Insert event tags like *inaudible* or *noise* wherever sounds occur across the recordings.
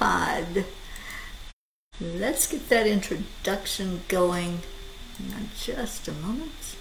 Pod. Let's get that introduction going in just a moment.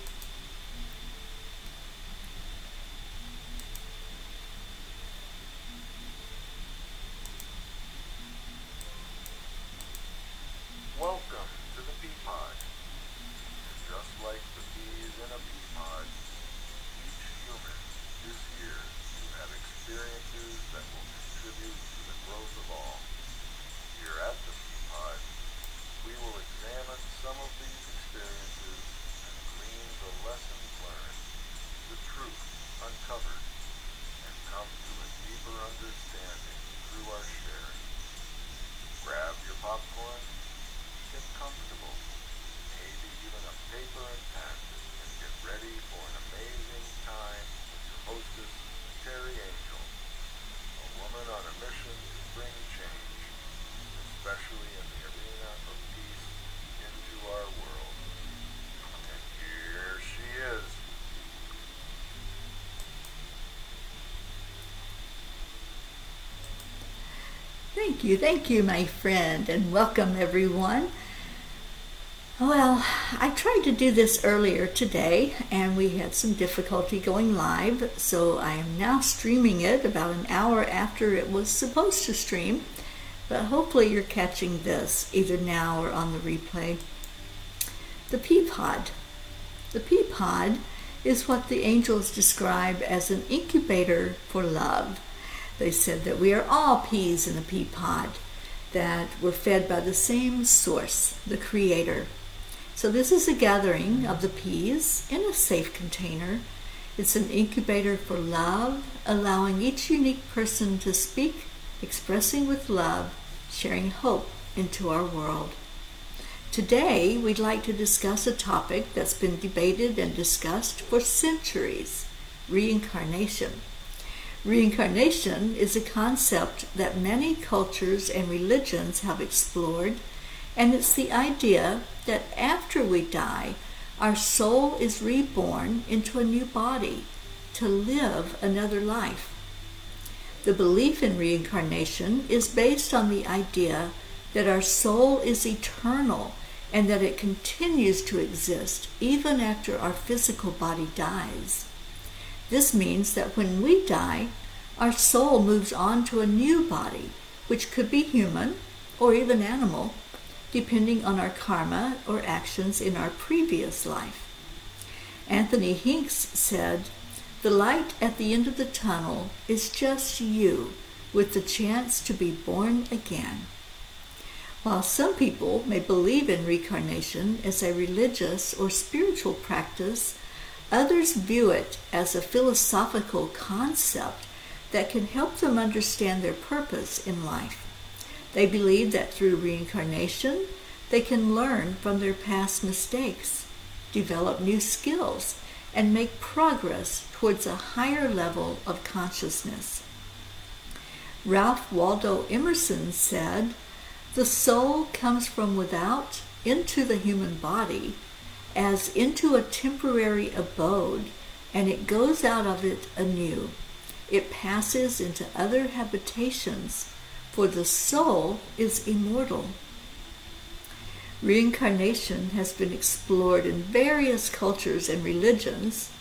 Thank you, thank you, my friend, and welcome everyone. Well, I tried to do this earlier today and we had some difficulty going live, so I am now streaming it about an hour after it was supposed to stream. But hopefully, you're catching this either now or on the replay. The pea pod. The pea pod is what the angels describe as an incubator for love. They said that we are all peas in a pea pod, that we're fed by the same source, the Creator. So, this is a gathering of the peas in a safe container. It's an incubator for love, allowing each unique person to speak, expressing with love, sharing hope into our world. Today, we'd like to discuss a topic that's been debated and discussed for centuries reincarnation. Reincarnation is a concept that many cultures and religions have explored, and it's the idea that after we die, our soul is reborn into a new body to live another life. The belief in reincarnation is based on the idea that our soul is eternal and that it continues to exist even after our physical body dies. This means that when we die, our soul moves on to a new body, which could be human or even animal, depending on our karma or actions in our previous life. Anthony Hincks said, The light at the end of the tunnel is just you with the chance to be born again. While some people may believe in reincarnation as a religious or spiritual practice, Others view it as a philosophical concept that can help them understand their purpose in life. They believe that through reincarnation, they can learn from their past mistakes, develop new skills, and make progress towards a higher level of consciousness. Ralph Waldo Emerson said, The soul comes from without into the human body as into a temporary abode, and it goes out of it anew. It passes into other habitations, for the soul is immortal. Reincarnation has been explored in various cultures and religions,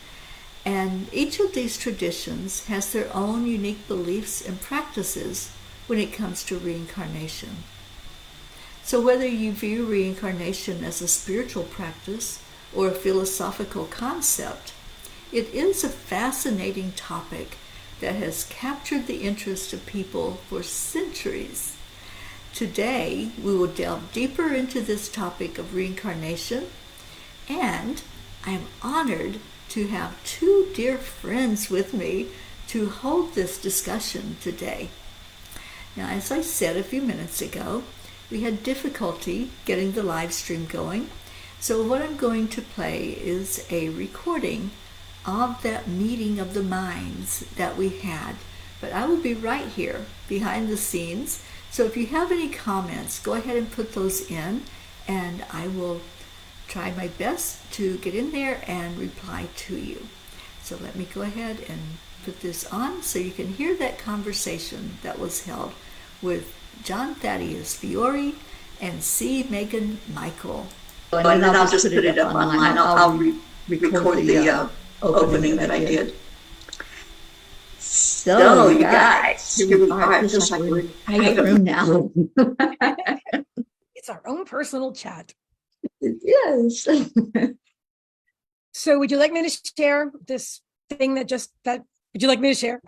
and each of these traditions has their own unique beliefs and practices when it comes to reincarnation. So, whether you view reincarnation as a spiritual practice or a philosophical concept, it is a fascinating topic that has captured the interest of people for centuries. Today, we will delve deeper into this topic of reincarnation, and I am honored to have two dear friends with me to hold this discussion today. Now, as I said a few minutes ago, we had difficulty getting the live stream going. So, what I'm going to play is a recording of that meeting of the minds that we had. But I will be right here behind the scenes. So, if you have any comments, go ahead and put those in, and I will try my best to get in there and reply to you. So, let me go ahead and put this on so you can hear that conversation that was held with John Thaddeus Fiore and C. Meagan Michael. And then I'll just put it up online. I'll, I'll re- record the uh, opening that I did. So, you guys, here we are. It feels like we're in a room now. *laughs* It's our own personal chat. Yes. *laughs* So would you like me to share this thing that just that would you like me to share?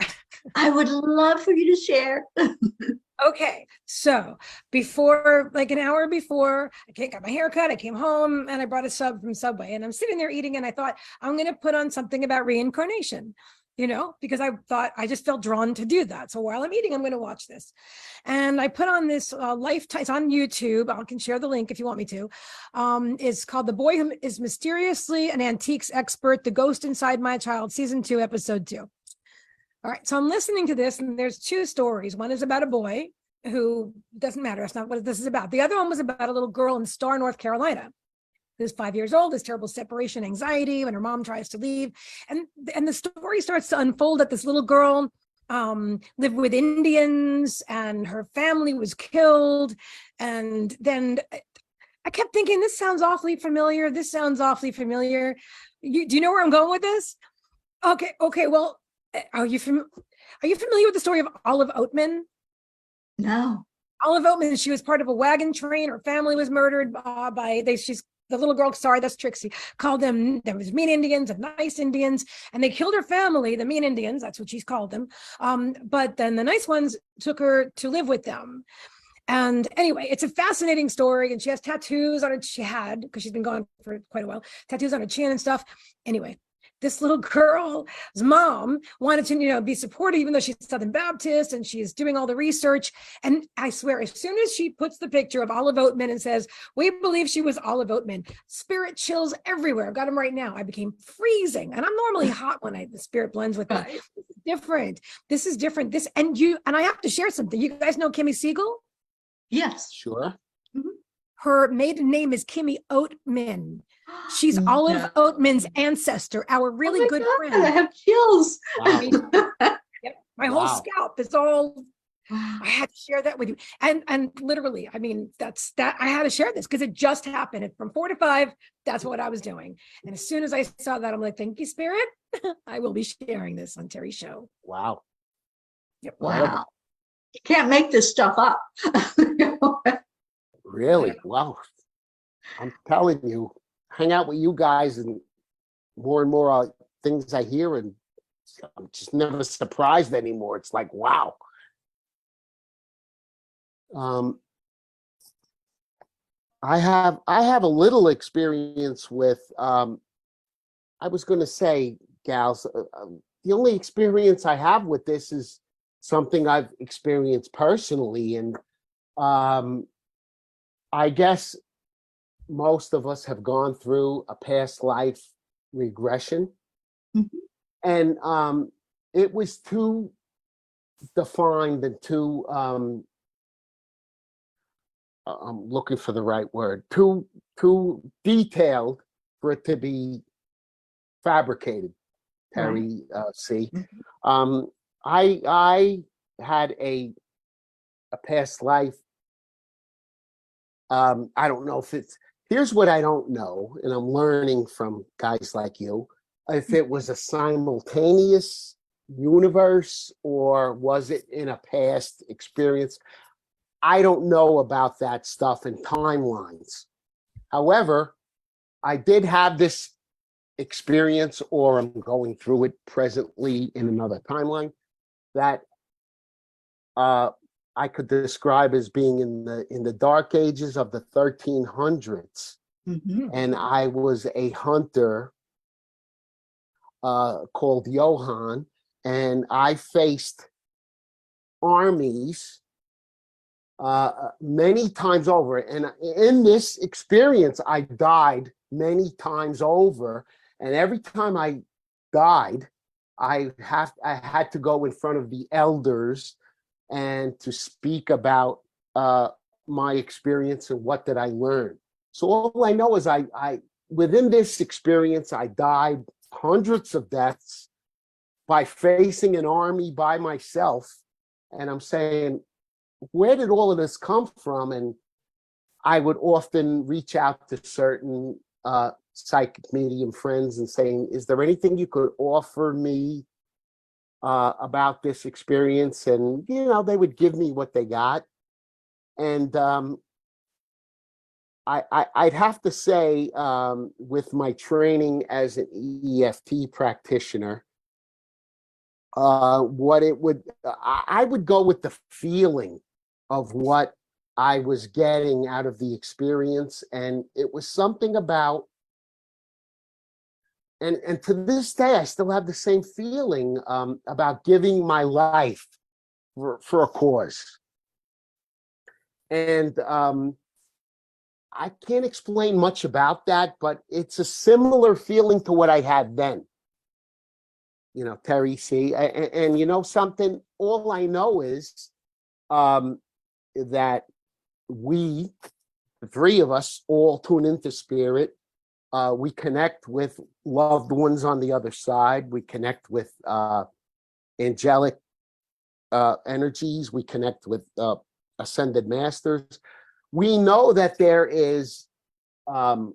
I would love for you to share. *laughs* Okay, so before, like an hour before, I got my hair cut, I came home and I brought a sub from Subway and I'm sitting there eating and I thought, I'm gonna put on something about reincarnation, you know, because I thought I just felt drawn to do that. So while I'm eating, I'm gonna watch this. And I put on this uh, lifetime, it's on YouTube. I can share the link if you want me to. Um, it's called The Boy Who is Mysteriously an Antiques Expert, The Ghost Inside My Child, Season 2, Episode 2. All right, so I'm listening to this, and there's two stories. One is about a boy who doesn't matter. That's not what this is about. The other one was about a little girl in Star, North Carolina, who's five years old, has terrible separation anxiety when her mom tries to leave, and and the story starts to unfold that this little girl um, lived with Indians, and her family was killed, and then. I kept thinking, this sounds awfully familiar. This sounds awfully familiar. You, do you know where I'm going with this? Okay, okay. Well, are you fam- are you familiar with the story of Olive Oatman? No. Olive Oatman, she was part of a wagon train. Her family was murdered uh, by they. She's the little girl. Sorry, that's Trixie. Called them. There was mean Indians and nice Indians, and they killed her family. The mean Indians. That's what she's called them. Um, but then the nice ones took her to live with them. And anyway, it's a fascinating story. And she has tattoos on it. She had because she's been gone for quite a while. Tattoos on her chin and stuff. Anyway, this little girl's mom wanted to, you know, be supportive, even though she's Southern Baptist and she's doing all the research. And I swear, as soon as she puts the picture of Olive Oatman and says, "We believe she was Olive Oatman," spirit chills everywhere. I've got them right now. I became freezing, and I'm normally *laughs* hot when I the spirit blends with me. This different. This is different. This and you and I have to share something. You guys know Kimmy Siegel? Yes. Sure. Mm-hmm. Her maiden name is Kimmy Oatman. She's mm, Olive Oatman's ancestor, our really Oh good God, friend. I have chills. Wow. *laughs* Yep. My whole scalp is all I *sighs* had to share that with you. And and literally, I mean, that's that I had to share this because it just happened. And from four to five, that's what I was doing. And as soon as I saw that, I'm like, thank you, Spirit. *laughs* I will be sharing this on Teri's show. Wow. Yep. Wow. You can't make this stuff up. *laughs* Really? Wow. I'm telling you, hang out with you guys and more and more uh, things I hear and I'm just never surprised anymore. It's like, wow. Um, I have I have a little experience with um I was going to say gals uh, um, the only experience I have with this is something I've experienced personally and um I guess most of us have gone through a past life regression. Mhm. And um, it was too defined and too, um, uh, I'm looking for the right word, too, too detailed for it to be fabricated, Teri, uh, C. Mhm. Um, I, I had a, a past life um, I don't know if it's here's what I don't know, and I'm learning from guys like you. If it was a simultaneous universe or was it in a past experience? I don't know about that stuff and timelines. However, I did have this experience, or I'm going through it presently in another timeline that uh, I could describe as being in the in the dark ages of the 1300s, Mhm. and I was a hunter uh, called Johann, and I faced armies uh, many times over. And in this experience, I died many times over, and every time I died, I have I had to go in front of the elders and to speak about uh, my experience and what did I learn. So all I know is I, I within this experience, I died hundreds of deaths by facing an army by myself. And I'm saying, where did all of this come from? And I would often reach out to certain uh, psychic medium friends and saying, "Is there anything you could offer me uh, about this experience?" And you know, they would give me what they got, and um, I, I I'd have to say, um, with my training as an EFT practitioner, uh, what it would I, I would go with the feeling of what I was getting out of the experience, and it was something about. And, and to this day, I still have the same feeling um, about giving my life for, for a cause. And um, I can't explain much about that, but it's a similar feeling to what I had then. You know, Teri, C, and, and you know something, all I know is um, that we, the three of us, all tune into spirit. Uh, we connect with loved ones on the other side. We connect with uh, angelic uh, energies. We connect with uh, ascended masters. We know that there is um,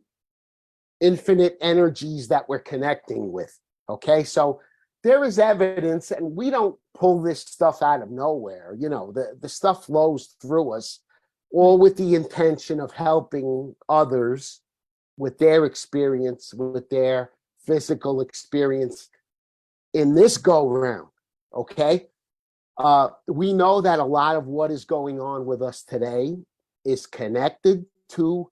infinite energies that we're connecting with. Okay, so there is evidence, and we don't pull this stuff out of nowhere. You know, the, the stuff flows through us, all with the intention of helping others with their experience, with their physical experience in this go round. Okay. Uh, we know that a lot of what is going on with us today is connected to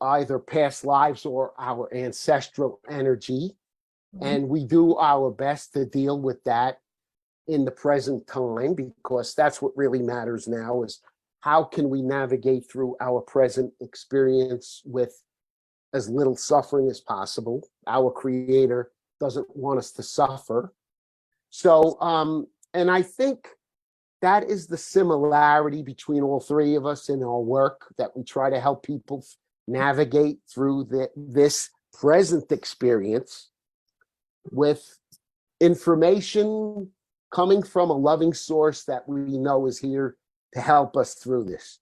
either past lives or our ancestral energy. And we do our best to deal with that in the present time because that's what really matters now is how can we navigate through our present experience with as little suffering as possible our creator doesn't want us to suffer so um and i think that is the similarity between all three of us in our work that we try to help people navigate through the, this present experience with information coming from a loving source that we know is here to help us through this.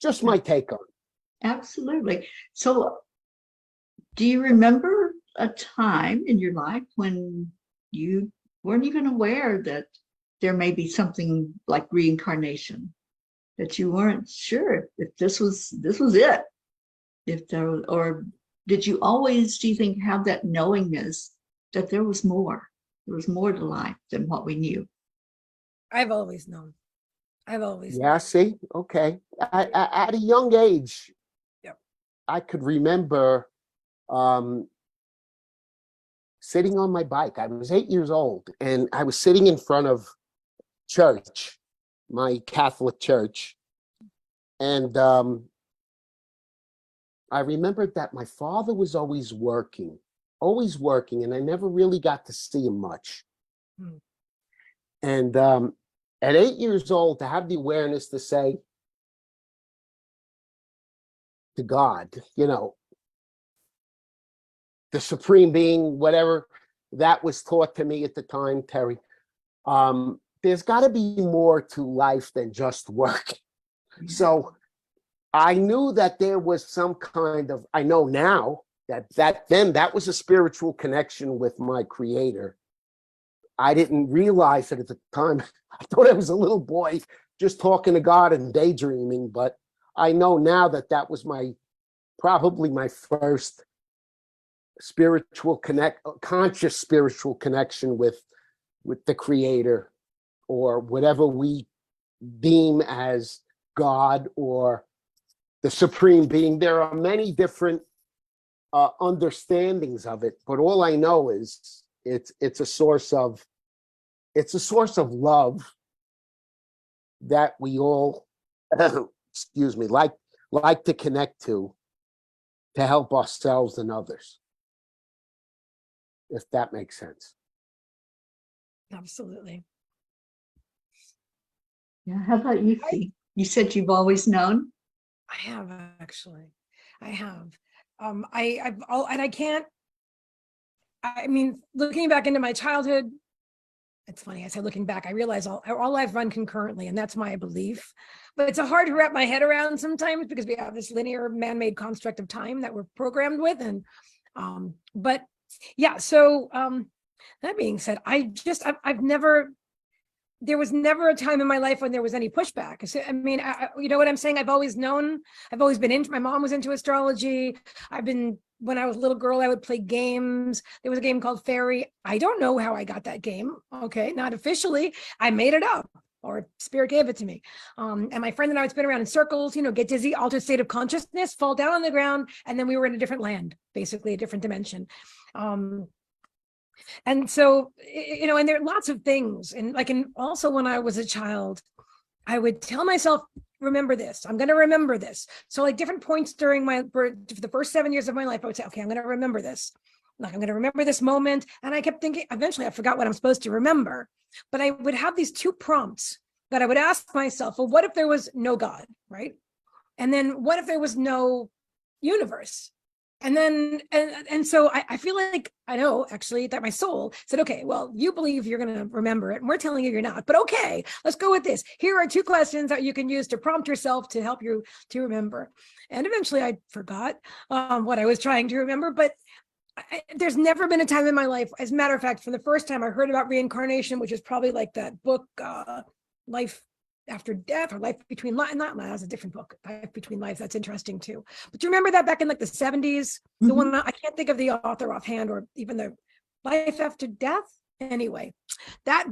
Just my take on it. Absolutely. So, do you remember a time in your life when you weren't even aware that there may be something like reincarnation? That you weren't sure if this was this was it, if there was, or did you always, do you think, have that knowingness that there was more? There was more to life than what we knew. I've always known. I've always. Yeah, see, okay. At, at, at a young age, Yep. I could remember um, sitting on my bike. I was eight years old, and I was sitting in front of church, my Catholic church, and um, I remembered that my father was always working, always working, and I never really got to see him much. Hmm. And um, at eight years old, to have the awareness to say to God, you know, the supreme being, whatever that was taught to me at the time, Teri. Um, there's got to be more to life than just work. So I knew that there was some kind of, I know now that that then that was a spiritual connection with my creator. I didn't realize it at the time. *laughs* I thought I was a little boy just talking to God and daydreaming, but I know now that that was my probably my first spiritual connect conscious spiritual connection with with the creator or whatever we deem as god or the supreme being there are many different uh, understandings of it but all i know is it's it's a source of it's a source of love that we all *clears throat* excuse me like like to connect to to help ourselves and others if that makes sense Absolutely. Yeah. How about you, Fee? You said you've always known. I have actually. I have. Um, I, I've all, and I can't. I mean, looking back into my childhood it's funny. I said, looking back, I realize all, all I've run concurrently, and that's my belief. But it's a hard to wrap my head around sometimes because we have this linear man-made construct of time that we're programmed with. And um, but yeah, so um that being said, I just I've, I've never there was never a time in my life when there was any pushback. So, I mean, I, you know what I'm saying? I've always known, I've always been into, my mom was into astrology. I've been, when I was a little girl, I would play games. There was a game called Fairy. I don't know how I got that game. Okay, not officially. I made it up or spirit gave it to me. Um, and my friend and I would spin around in circles, you know, get dizzy, altered state of consciousness, fall down on the ground, and then we were in a different land, basically a different dimension. Um, and so you know and there are lots of things and like and also when i was a child i would tell myself remember this i'm going to remember this. So like different points during my for the first seven years of my life i would say okay i'm going to remember this. Like i'm going to remember this moment and i kept thinking eventually i forgot what i'm supposed to remember. But i would have these two prompts that i would ask myself well what if there was no god right? And then what if there was no universe and then and and so I, I feel like i know actually that my soul said okay well you believe you're to remember it and we're telling you you're not but okay let's go with this. Here are two questions that you can use to prompt yourself to help you to remember. And eventually i forgot um, what i was trying to remember but I, there's never been a time in my life as a matter of fact from the first time i heard about reincarnation which is probably like that book uh, life after death or life between life not that's a different book life between lives that's interesting too but do you remember that back in like the 70s the Mhm. one I can't think of the author offhand or even the life after death. Anyway, that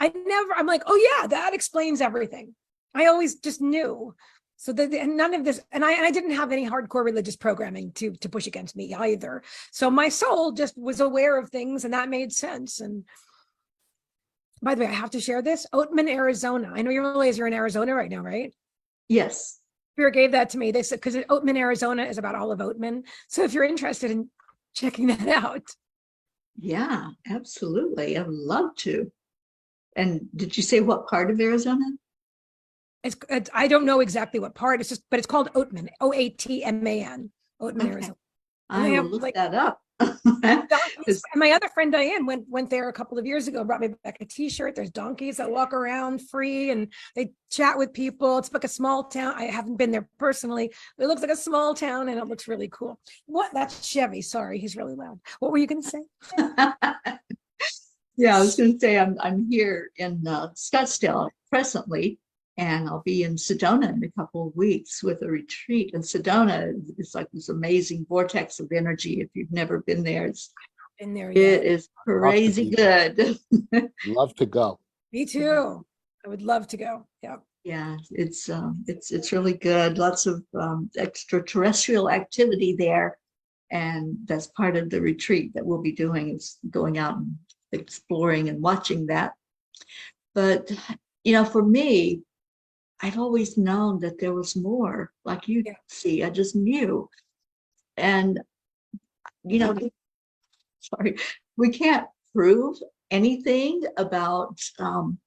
I never, I'm like, oh yeah, that explains everything. I always just knew. So that and none of this, and I, and I didn't have any hardcore religious programming to to push against me either. So my soul just was aware of things, and that made sense. And by the way, I have to share this. Oatman, Arizona. I know you realize you're in Arizona right now, right? Yes. Spirit gave that to me. They said because Oatman, Arizona is about Olive Oatman. So if you're interested in checking that *laughs* out, Yeah, absolutely. I'd love to. And did you say what part of Arizona? it's, it's I don't know exactly what part. It's just, but it's called Oatman. O A T M A N. Oatman, Okay. Arizona. I will look like, that up. *laughs* Donkeys. My other friend Diane went went there a couple of years ago. Brought me back a T-shirt. There's donkeys that walk around free, and they chat with people. It's like a small town. I haven't been there personally. It looks like a small town, and it looks really cool. What? That's Chevy. Sorry, he's really loud. What were you going to say? *laughs* Yeah, I was going to say I'm I'm here in uh, Scottsdale presently, and I'll be in Sedona in a couple of weeks with a retreat. And Sedona is- is like this amazing vortex of energy. If you've never been there, it's Been there it yet? is crazy be good. *laughs* Love to go. Me too. I would love to go. Yeah. Yeah, it's um, it's it's really good. Lots of um, extraterrestrial activity there, and that's part of the retreat that we'll be doing is going out and exploring and watching that. But you know, for me, I've always known that there was more. Like you Yeah. C, I just knew, and you know, sorry, we can't prove anything about um,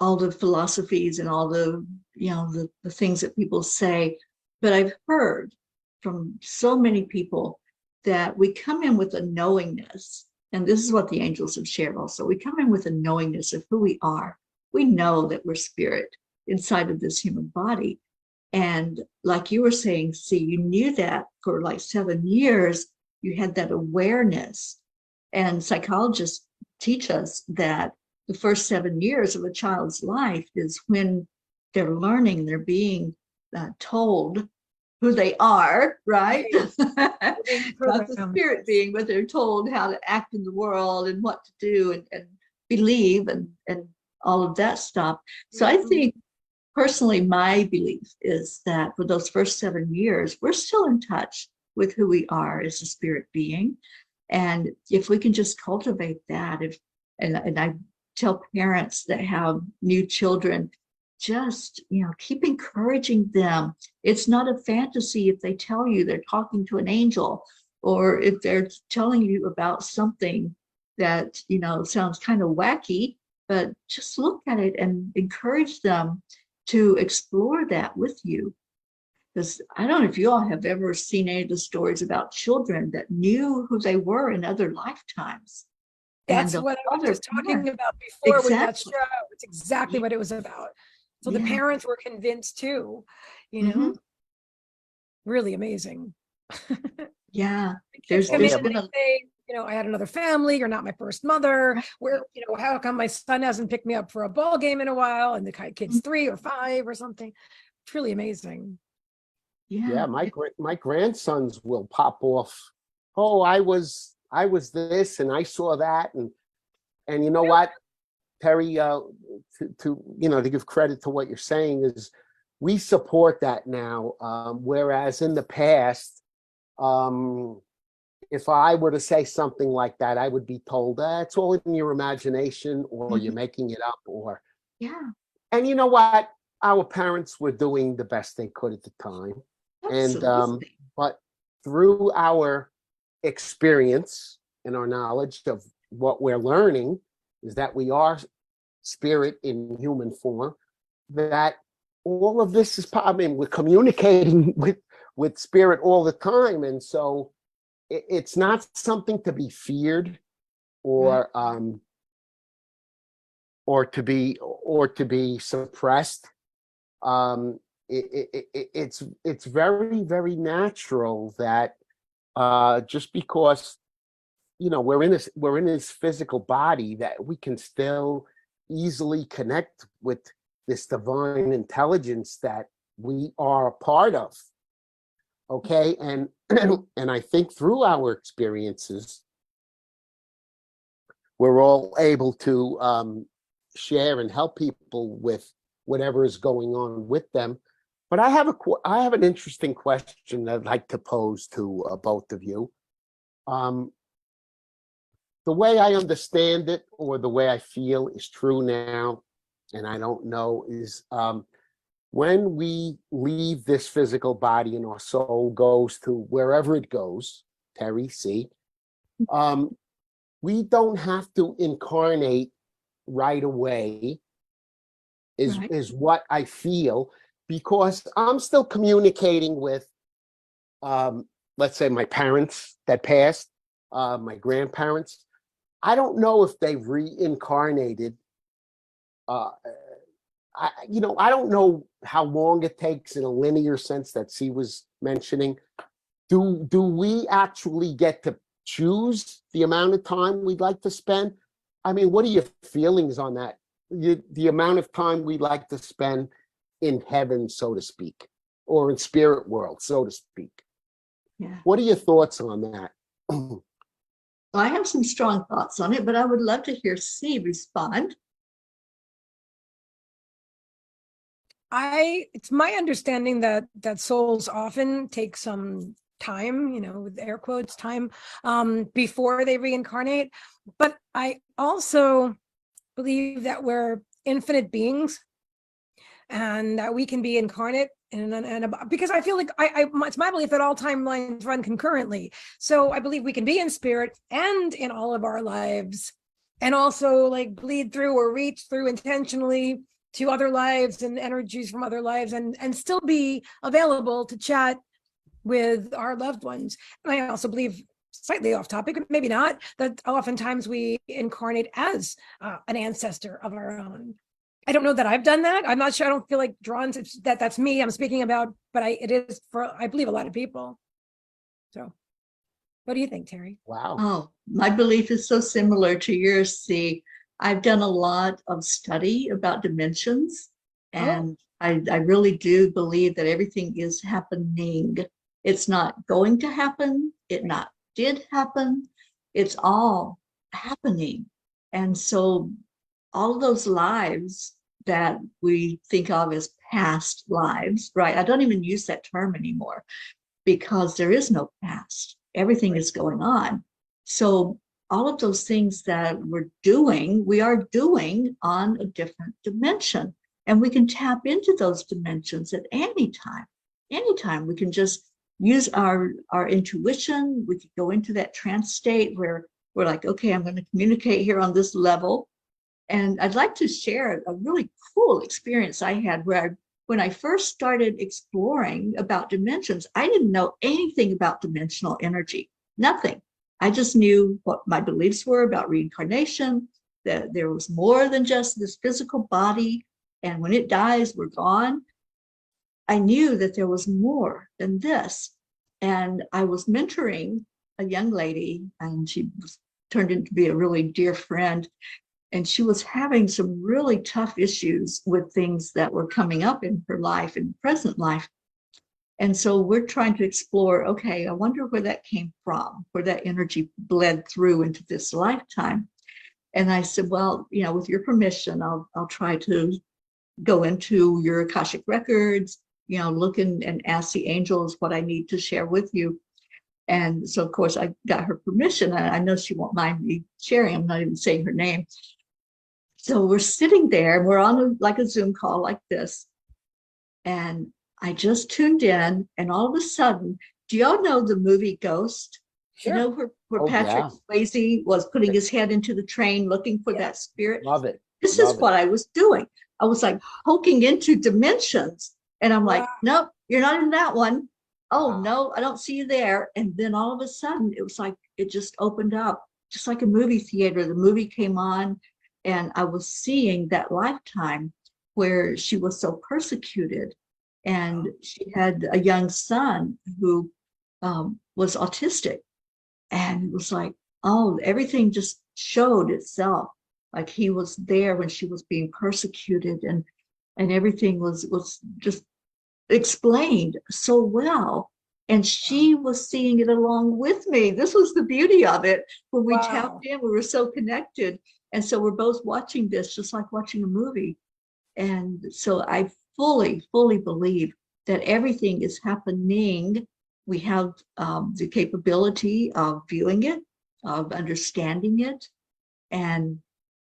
all the philosophies and all the you know the, the things that people say but i've heard from so many people that we come in with a knowingness and this is what the angels have shared also we come in with a knowingness of who we are we know that we're spirit inside of this human body and like you were saying C you knew that for like seven years you had that awareness and psychologists teach us that the first seven years of a child's life is when they're learning, they're being uh, told who they are, right? *laughs* Not the spirit being, but they're told how to act in the world and what to do and, and believe and, and all of that stuff. So I Mhm. think personally, my belief is that for those first seven years, we're still in touch with who we are as a spirit being. And if we can just cultivate that, if and, and I tell parents that have new children, just you know, keep encouraging them. It's not a fantasy if they tell you they're talking to an angel, or if they're telling you about something that you know sounds kind of wacky, but just look at it and encourage them to explore that with you. Because I don't know if you all have ever seen any of the stories about children that knew who they were in other lifetimes. That's what I was talking part- about before with that show. It's exactly Yeah. what it was about. So the parents were convinced too, you know? Mhm. Really amazing. *laughs* Yeah, There's- there's been a- you know, I had another family, you're not my first mother. Where, you know, how come my son hasn't picked me up for a ball game in a while? And the kid's Mm-hmm. three or five or something. It's really amazing. yeah. Yeah, my my grandsons will pop off. Oh, I was I was this and I saw that and and you know what, Teri, uh, to, to you know to give credit to what you're saying is we support that now. Um, whereas in the past, um, if I were to say something like that, I would be told that's all in your imagination or you're making it up or Yeah, and you know what, our parents were doing the best they could at the time. And um, but through our experience and our knowledge of what we're learning is that we are spirit in human form that all of this is i mean we're communicating *laughs* with with spirit all the time. And so it, it's not something to be feared or um or to be or to be suppressed. Um it, it, it, it's it's very very natural that uh just because you know we're in this we're in this physical body that we can still easily connect with this divine intelligence that we are a part of. Okay? And *clears throat* and i think through our experiences we're all able to um share and help people with whatever is going on with them but I have a I have an interesting question that I'd like to pose to uh, both of you. Um, the way I understand it, or the way I feel, is true now, and I don't know is um, when we leave this physical body and our soul goes to wherever it goes. Teri, C, um, we don't have to incarnate right away. Is Right. is what I feel because I'm still communicating with, um, let's say, my parents that passed, uh, my grandparents. I don't know if they've reincarnated. Uh, I, you know, I don't know how long it takes in a linear sense that C was mentioning. Do do we actually get to choose the amount of time we'd like to spend? I mean, what are your feelings on that? You, the amount of time we'd like to spend in heaven, so to speak, or in spirit world, so to speak. Yeah. What are your thoughts on that? I have some strong thoughts on it, but I would love to hear C respond. I it's my understanding that that souls often take some time, you know, with air quotes, time um before they reincarnate. But I also believe that we're infinite beings and that we can be incarnate and, because I feel like I, I it's my belief that all timelines run concurrently. So I believe we can be in spirit and in all of our lives and also like bleed through or reach through intentionally to other lives and energies from other lives and and still be available to chat with our loved ones. And i also believe slightly off topic maybe not that oftentimes we incarnate as uh, an ancestor of our own. I don't know that i've done that. I'm not sure. I don't feel like drawn to that that's me i'm speaking about but i it is for i believe a lot of people. So what do you think teri? Wow. Oh, my belief is so similar to yours, C. I've done a lot of study about dimensions, oh. and I, I really do believe that everything is happening. It's not going to happen. It not did happen. It's all happening. And so all of those lives that we think of as past lives, right? I don't even use that term anymore because there is no past. Everything is going on. So all of those things that we're doing, we are doing on a different dimension. And we can tap into those dimensions at any time. Anytime we can just use our, our intuition. We could go into that trance state where we're like, okay, I'm going to communicate here on this level. And I'd like to share a really cool experience I had where I, when I first started exploring about dimensions, I didn't know anything about dimensional energy, nothing. I just knew what my beliefs were about reincarnation, that there was more than just this physical body. And when it dies, we're gone. I knew that there was more than this. And I was mentoring a young lady, and she was turned into be a really dear friend. And she was having some really tough issues with things that were coming up in her life, in present life. And so we're trying to explore okay, I wonder where that came from, where that energy bled through into this lifetime. And I said, well, you know, with your permission, I'll, I'll try to go into your Akashic records, you know, look in and ask the angels what I need to share with you. And so, of course, I got her permission, and I know she won't mind me sharing. I'm not even saying her name. So we're sitting there, and we're on a, like a Zoom call like this. And I just tuned in, and all of a sudden, do y'all know the movie Ghost? You know where, where Oh, Patrick Swayze was putting his head into the train looking for Yeah. that spirit? Love it. This is it. what I was doing. I was like poking into dimensions. And I'm like, Wow. nope, you're not in that one. Oh, Wow. no, I don't see you there. And then all of a sudden, it was like it just opened up, just like a movie theater. The movie came on, and I was seeing that lifetime where she was so persecuted. And she had a young son who um, was autistic. And it was like, oh, everything just showed itself. Like he was there when she was being persecuted and and everything was was just explained so well. And she was seeing it along with me. This was the beauty of it. When we Wow. tapped in we were so connected. And so we're both watching this just like watching a movie. And so i fully fully believe that everything is happening we have um, the capability of viewing it of understanding it and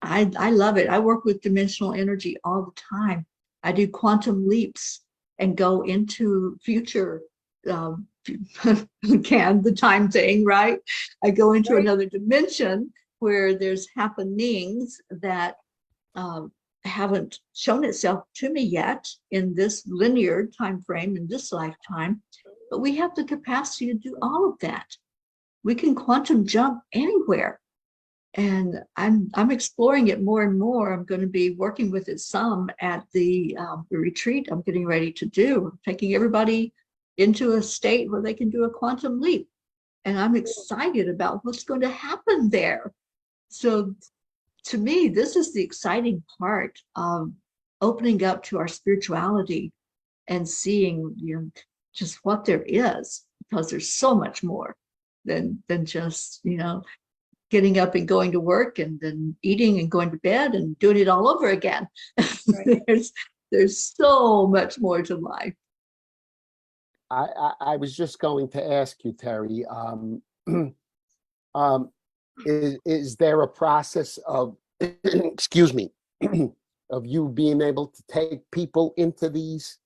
I, I love it. I work with dimensional energy all the time. I do quantum leaps and go into future, um, *laughs* can the time thing, right? I go into Right. another dimension where there's happenings that um, haven't shown itself to me yet in this linear time frame in this lifetime, but we have the capacity to do all of that. We can quantum jump anywhere and I'm I'm exploring it more and more. I'm going to be working with it some at the, um, retreat I'm getting ready to do, taking everybody into a state where they can do a quantum leap, and I'm excited about what's going to happen there. So, to me, this is the exciting part of opening up to our spirituality and seeing you know just what there is, because there's so much more than than just you know getting up and going to work and then eating and going to bed and doing it all over again. Right. *laughs* there's there's so much more to life. I, I, I was just going to ask you, Teri, um, *clears throat* um, is, is there a process of, *clears throat* excuse me, *clears throat* of you being able to take people into these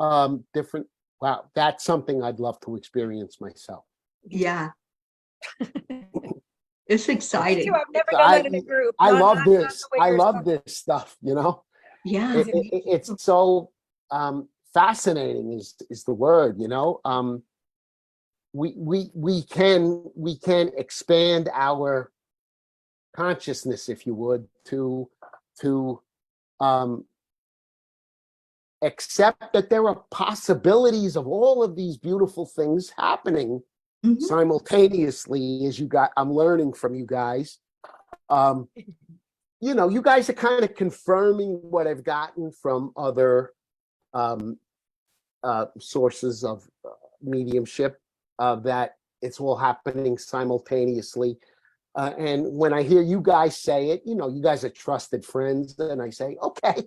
um, different, wow, that's something I'd love to experience myself. Yeah. *laughs* it's exciting. too. I've never done I- that in a group. I not- love not- not this. way I love talking. this stuff, you know? Yeah. it, it- it- it's so um, fascinating is is the word you know um, we we we can we can expand our consciousness if you would to to um, accept that there are possibilities of all of these beautiful things happening Mhm. simultaneously as you got i'm learning from you guys um you know you guys are kind of confirming what i've gotten from other um uh sources of uh, mediumship uh that it's all happening simultaneously uh, and when i hear you guys say it you know you guys are trusted friends and i say okay.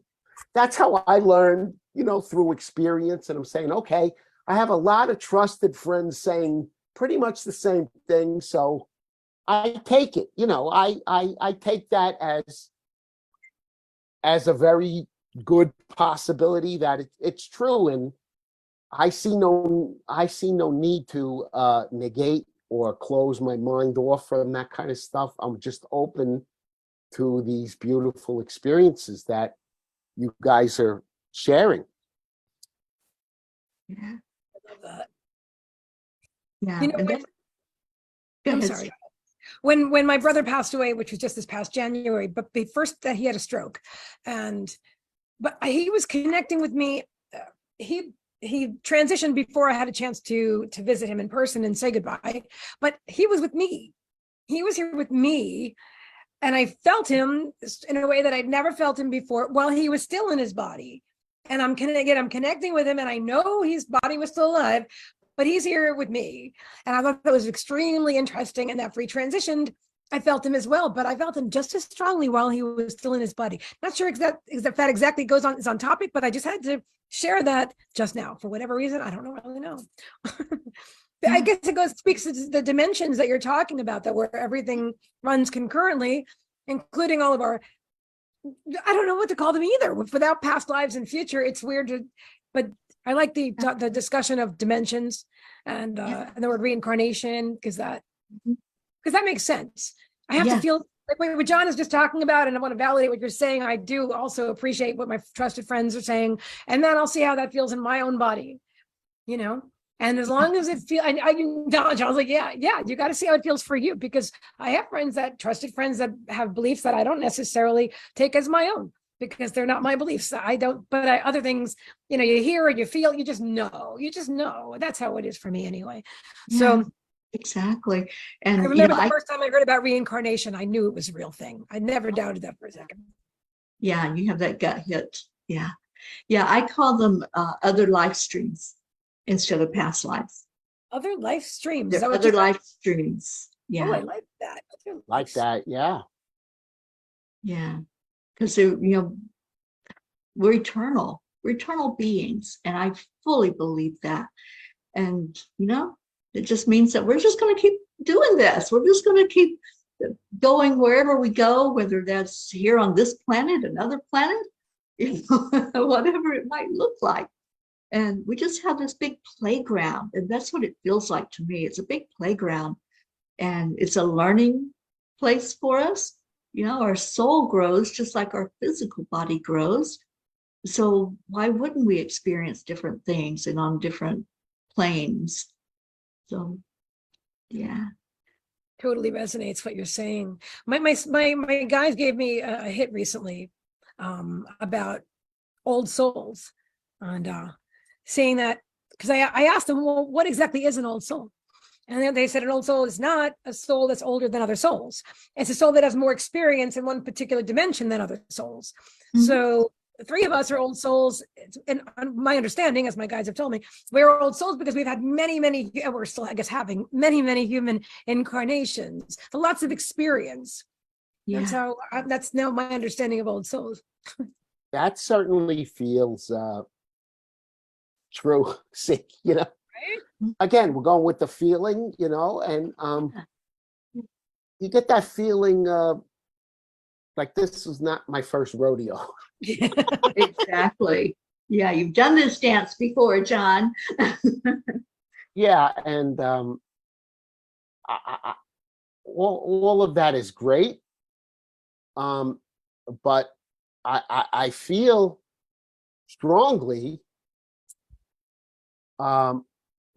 That's how i learned you know through experience and i'm saying okay i have a lot of trusted friends saying pretty much the same thing so i take it you know i i i take that as as a very good possibility that it, it's true and i see no i see no need to uh negate or close my mind off from that kind of stuff i'm just open to these beautiful experiences that you guys are sharing Yeah. I love that. Yeah. You know, when- I'm sorry. When when my brother passed away, which was just this past January, but the first that he had a stroke, and but he was connecting with me. uh, He he transitioned before I had a chance to to visit him in person and say goodbye. But he was with me. He was here with me, and I felt him in a way that I'd never felt him before. While he was still in his body, and I'm connecting. I'm connecting with him, and I know his body was still alive, but he's here with me. And I thought that was extremely interesting. And after he transitioned, I felt him as well, but I felt him just as strongly while he was still in his body. Not sure exact if that exactly goes on is on topic, but I just had to share that just now for whatever reason. I don't know really know. But *laughs* I guess it goes speaks to the dimensions that you're talking about, that where everything runs concurrently, including all of our I don't know what to call them either. Without past lives and future, it's weird to, but I like the the discussion of dimensions and uh Yeah. and the word reincarnation because that Mhm. Because that makes sense. I have Yeah. to feel like what what John is just talking about, and I want to validate what you're saying. I do also appreciate what my trusted friends are saying, and then I'll see how that feels in my own body, you know. And as long as it feels, I, I can John, John's like, yeah, yeah, you got to see how it feels for you because I have friends that trusted friends that have beliefs that I don't necessarily take as my own because they're not my beliefs. I don't, but I, other things, you know, you hear and you feel, you just know, you just know. That's how it is for me anyway. So exactly. And I you remember know, the I, first time I heard about reincarnation, I knew it was a real thing. I never doubted that for a second. yeah, you have that gut hit. Yeah. Yeah, I call them uh, other life streams instead of past lives. Other life streams. They're Is that what other you- life streams. Oh, I like that. Like that, yeah. yeah. Because they're, you know, we're eternal. We're eternal beings. And I fully believe that. And, you know, it just means that we're just going to keep doing this. We're just going to keep going wherever we go, whether that's here on this planet, another planet, *laughs* you know, whatever it might look like. And we just have this big playground. And that's what it feels like to me. It's a big playground and it's a learning place for us. You know, our soul grows just like our physical body grows. So why wouldn't we experience different things and on different planes? So, yeah. totally resonates what you're saying. My my my my guys gave me a, a hit recently um, about old souls and uh, saying that because I I asked them, well, what exactly is an old soul? And then they said an old soul is not a soul that's older than other souls. It's a soul that has more experience in one particular dimension than other souls. Mhm. So the three of us are old souls. And on my understanding, as my guides have told me, we're old souls because we've had many, many, and we're still, I guess, having many, many human incarnations, lots of experience. That's Yeah. how, uh, that's now my understanding of old souls. *laughs* That certainly feels uh true. *laughs* See, you know. Again, we're going with the feeling, you know, and um you get that feeling uh like this is not my first rodeo. *laughs* Exactly. Yeah, you've done this dance before, John. Yeah, and um, I, I, all all of that is great. Um, but I, I I feel strongly um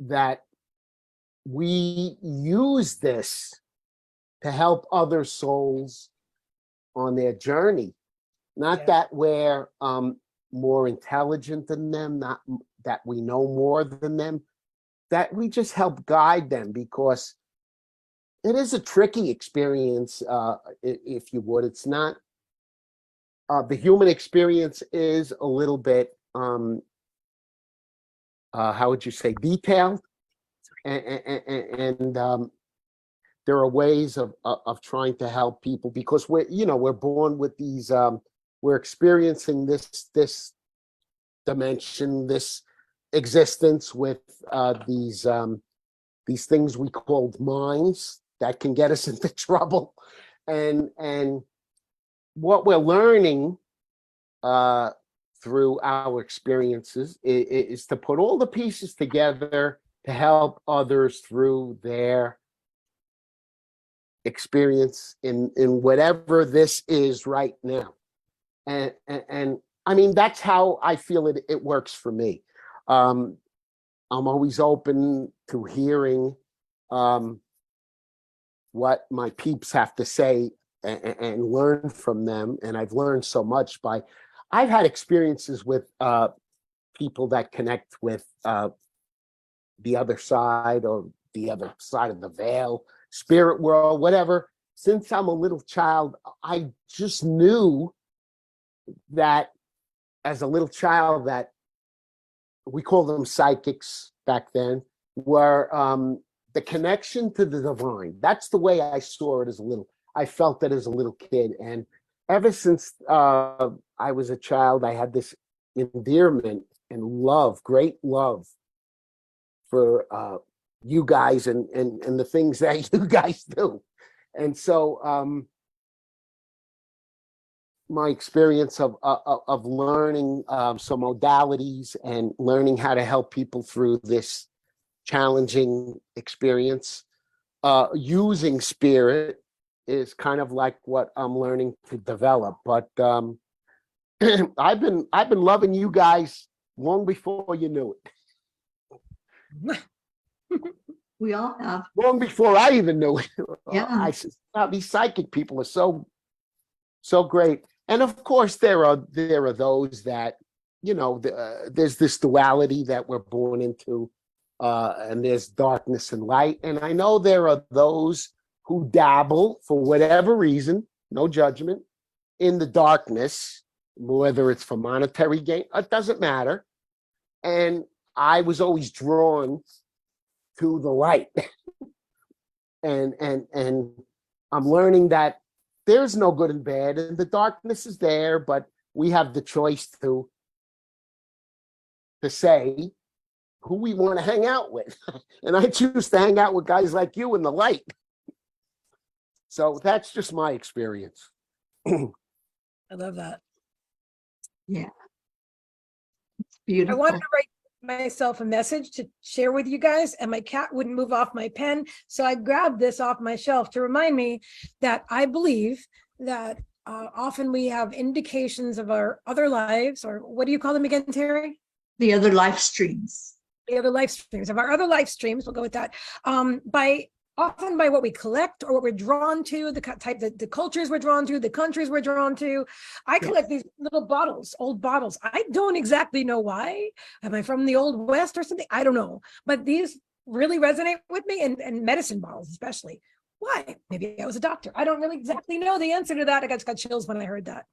that we use this to help other souls on their journey. Not Yeah. that we're um more intelligent than them, not m- that we know more than them, that we just help guide them because it is a tricky experience, uh, i- if you would. It's not. Uh, the human experience is a little bit, um, uh, how would you say, detailed, and and, and um, there are ways of, of of trying to help people because we're you know we're born with these um, we're experiencing this this dimension this existence with uh, these um, these things we called minds that can get us *laughs* into trouble. And and what we're learning uh, through our experiences is, is to put all the pieces together to help others through their experience in in whatever this is right now and and, and i mean that's how i feel it it works for me um i'm always open to hearing um what my peeps have to say and, and learn from them. And I've learned so much by, I've had experiences with uh, people that connect with uh, the other side or the other side of the veil, spirit world, whatever. Since I'm a little child, I just knew that as a little child that we call them psychics back then were um, the connection to the divine. That's the way I saw it as a little. I felt that as a little kid, and ever since uh, I was a child, I had this endearment and love, great love for uh, you guys and and and the things that *laughs* you guys do. And so um, my experience of uh, of of learning um, some modalities and learning how to help people through this challenging experience uh, using spirit is kind of like what I'm learning to develop. But um, *clears throat* I've been I've been loving you guys long before you knew it. *laughs* We all have. Long before I even knew it. Yeah. I these psychic people are so so great. And of course, there are there are those that you know. The, uh, there's this duality that we're born into, uh, and there's darkness and light. And I know there are those who dabble for whatever reason, no judgment, in the darkness, whether it's for monetary gain, it doesn't matter. And I was always drawn to the light. *laughs* and and and I'm learning that there's no good and bad, and the darkness is there, but we have the choice to to say who we want to hang out with. *laughs* and I choose to hang out with guys like you in the light. So that's just my experience. *clears throat* I love that. Yeah. It's I beautiful. wanted to write myself a message to share with you guys, and my cat wouldn't move off my pen. So I grabbed this off my shelf to remind me that I believe that uh, often we have indications of our other lives, or what do you call them again, Teri? The other life streams. the other life streams of our other life streams we'll go with that um by often by what we collect or what we're drawn to the type the, the cultures we're drawn to the countries we're drawn to. I collect these little bottles old bottles. I don't exactly know why. Am i from the old west or something? I don't know. But these really resonate with me and, and medicine bottles especially. Why? Maybe i was a doctor. I don't really exactly know the answer to that. I got, got chills when i heard that.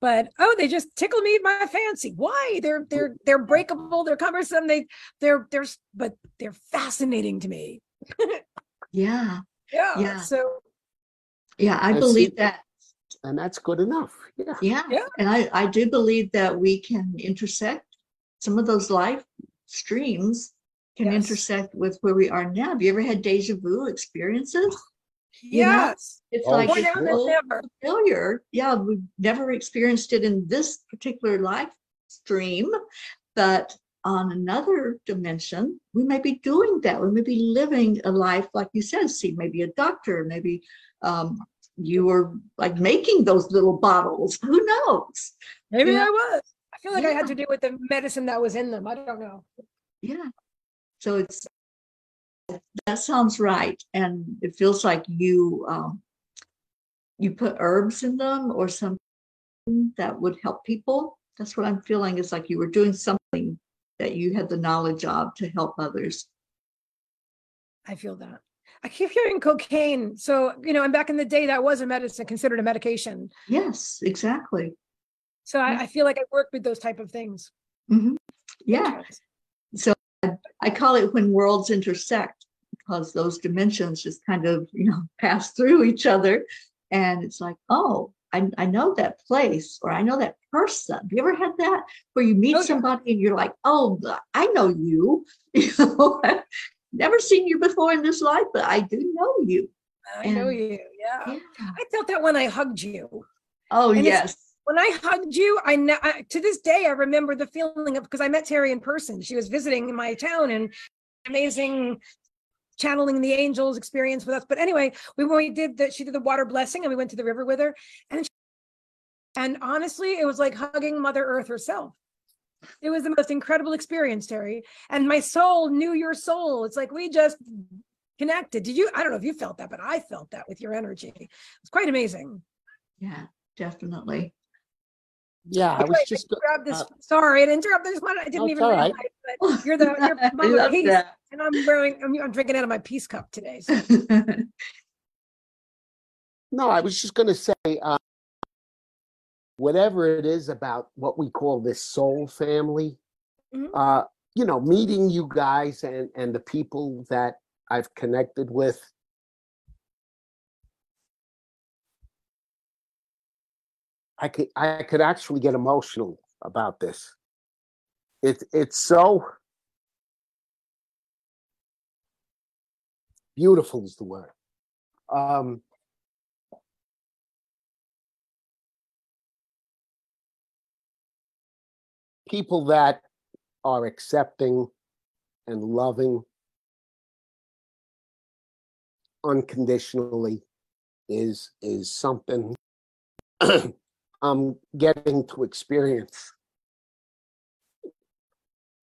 But oh they just tickle me my fancy. Why? They're they're they're breakable. They're cumbersome. They they're they're but they're fascinating to me *laughs* Yeah. yeah, Yeah. so Yeah. I And believe see- that. And that's good enough. Yeah. Yeah. Yeah. And I, I do believe that we can intersect some of those life streams can Yes. intersect with where we are now. Have you ever had deja vu experiences? *sighs* You know, yes It's Oh, like more sure. it's now than never familiar. Yeah, we've never experienced it in this particular life stream, but on another dimension, we may be doing that. We may be living a life, like you said, C, maybe a doctor, maybe um, you were like making those little bottles. Who knows? maybe Yeah. i was i feel like i had to do with the medicine that was in them i don't know Yeah. So it's that sounds right, and it feels like you um, you put herbs in them or something that would help people. That's what I'm feeling. It's like you were doing something that you had the knowledge of to help others. i feel that i keep hearing cocaine so you know and back in the day that was a medicine considered a medication Yes, exactly. so I, I feel like i work with those type of things Mhm. Yeah, I call it when worlds intersect because those dimensions just kind of, you know, *laughs* pass through each other. And it's like, oh, I, I know that place or I know that person. Have you ever had that where you meet Oh, somebody and you're like, oh, I know you. *laughs* You know, I've never seen you before in this life, but I do know you. i know you yeah Yeah. i felt that when i hugged you Oh, And yes. when I hugged you, I, ne- I to this day I remember the feeling of because I met Teri in person. She was visiting in my town and amazing channeling the angels experience with us. But anyway, we when we did that, she did the water blessing and we went to the river with her. And she- and honestly, it was like hugging Mother Earth herself. It was the most incredible experience, Teri. And my soul knew your soul. It's like we just connected. Did you? I don't know if you felt that, but I felt that with your energy. It's quite amazing. Yeah, definitely. Yeah, I was Anyway, just, go- Grab this. uh, Sorry, I interrupted. This one I didn't even all realize. right. But you're the you're *laughs* I Mama love Peace, that. And I'm wearing. I'm, I'm drinking out of my peace cup today. So. *laughs* no, I was just gonna say, uh, whatever it is about what we call this soul family, Mhm. uh, you know, meeting you guys and, and the people that I've connected with. I could, I could actually get emotional about this. It, it's so beautiful is the word. Um, people that are accepting and loving unconditionally is is something *clears throat* I'm getting to experience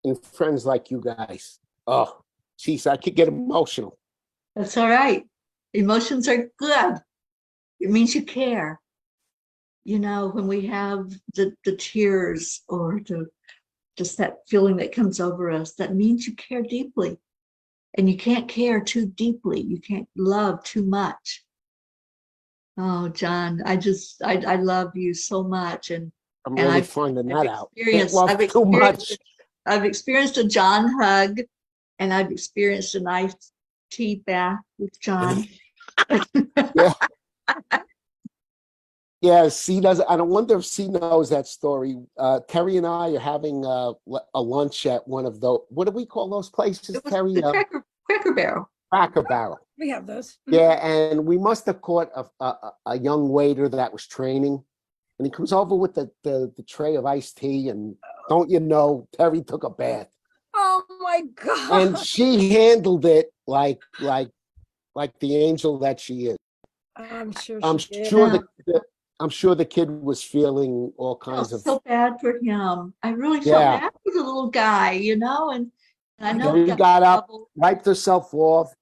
in friends like you guys. Oh, geez, I could get emotional. That's all right. Emotions are good. It means you care. You know, when we have the, the tears or the just that feeling that comes over us, that means you care deeply. And you can't care too deeply. You can't love too much. Oh, John, I just I, I love you so much. And I'm And really I've- finding that out. I've experienced- I've experienced a John hug and I've experienced a nice tea bath with John. *laughs* Yeah, C does. I don't wonder if C knows that story. Uh, Teri and I are having uh, l- a lunch at one of those. What do we call those places, It was Teri? the Uh, Cracker, Cracker Barrel. Cracker Barrel. We have those. Mhm. Yeah, and we must have caught a, a, a- a young waiter that was training, and he comes over with the, the, the tray of iced tea, and don't you know, Teri took a bath, my god. and she handled it like like like the angel that she is. I'm sure. I'm she sure the, the I'm sure the kid was feeling all kinds of. so bad for him. I really felt Yeah. bad for the little guy, you know, and I know He he got up, wiped herself off,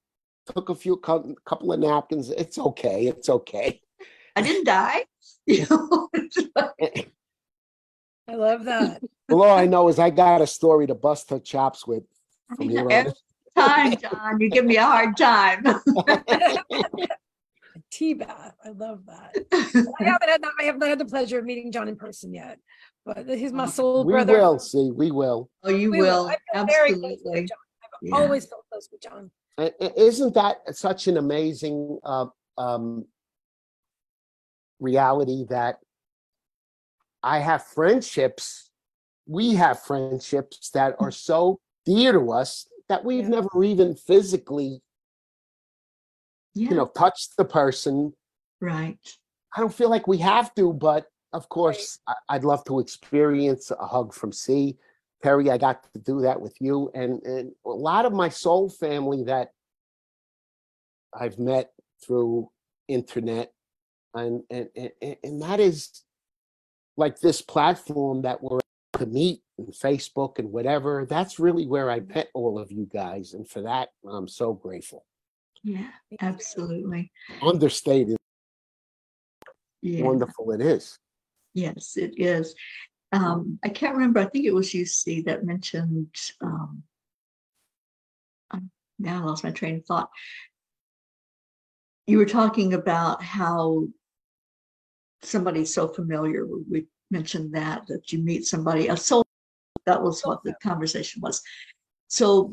took a few couple of napkins. It's okay. It's okay. I didn't die. *laughs* You know, *laughs* I love that. Well, all I know is I got a story to bust her chops with *laughs* from here on. Every time, John, you give me a hard time. *laughs* *laughs* Tea bath. I love that. I haven't had that. I have not had the pleasure of meeting John in person yet, but he's my soul brother. We brother. will see. We will. Oh, you We will, I feel very close with absolutely. John. I've Yeah. always felt close with John. I- I- Isn't that such an amazing uh, um, reality that I have friendships, we have friendships that are so dear to us that we've Yeah. never even physically, Yeah, you know, touched the person. right. I don't feel like we have to, but of course, I- I'd love to experience a hug from C. perry I got to do that with you, and and a lot of my soul family that I've met through internet, and and and, and that is like this platform that we're to meet and Facebook and whatever. That's really where I met all of you guys, and for that, I'm so grateful. Yeah, absolutely. Understated, Yeah. wonderful it is. Yes, it is. Um, I can't remember. I think it was UC that mentioned. Um, now I lost my train of thought. You were talking about how somebody's so familiar. We mentioned that that you meet somebody. A soul. That was what the conversation was. So,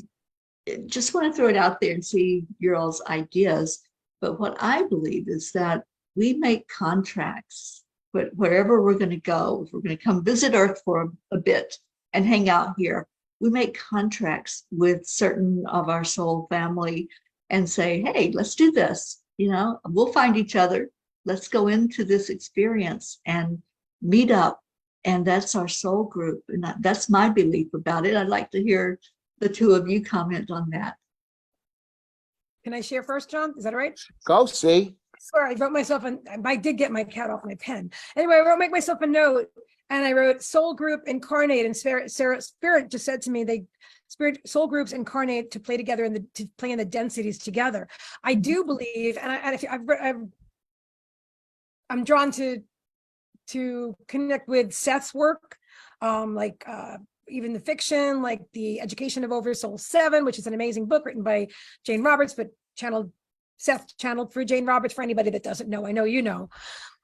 eh, just want to throw it out there and see your all's ideas. But what I believe is that we make contracts but wherever we're going to go, if we're going to come visit Earth for a, a bit and hang out here, we make contracts with certain of our soul family and say, hey, let's do this. You know, we'll find each other. Let's go into this experience and meet up. And that's our soul group. And that- that's my belief about it. I'd like to hear the two of you comment on that. Can I share first, John? Is that all right? Go C. I swear I wrote myself an I did get my cat off my pen. Anyway, I wrote make myself a note and I wrote soul group incarnate and spirit Sarah spirit just said to me they spirit soul groups incarnate to play together in the to play in the densities together. I do believe, and I, and if I've, I've I'm drawn to to connect with Seth's work, um, like uh, even the fiction, like the Education of Oversoul Seven, which is an amazing book written by Jane Roberts, but channeled Seth channeled through Jane Roberts. For anybody that doesn't know, I know you know.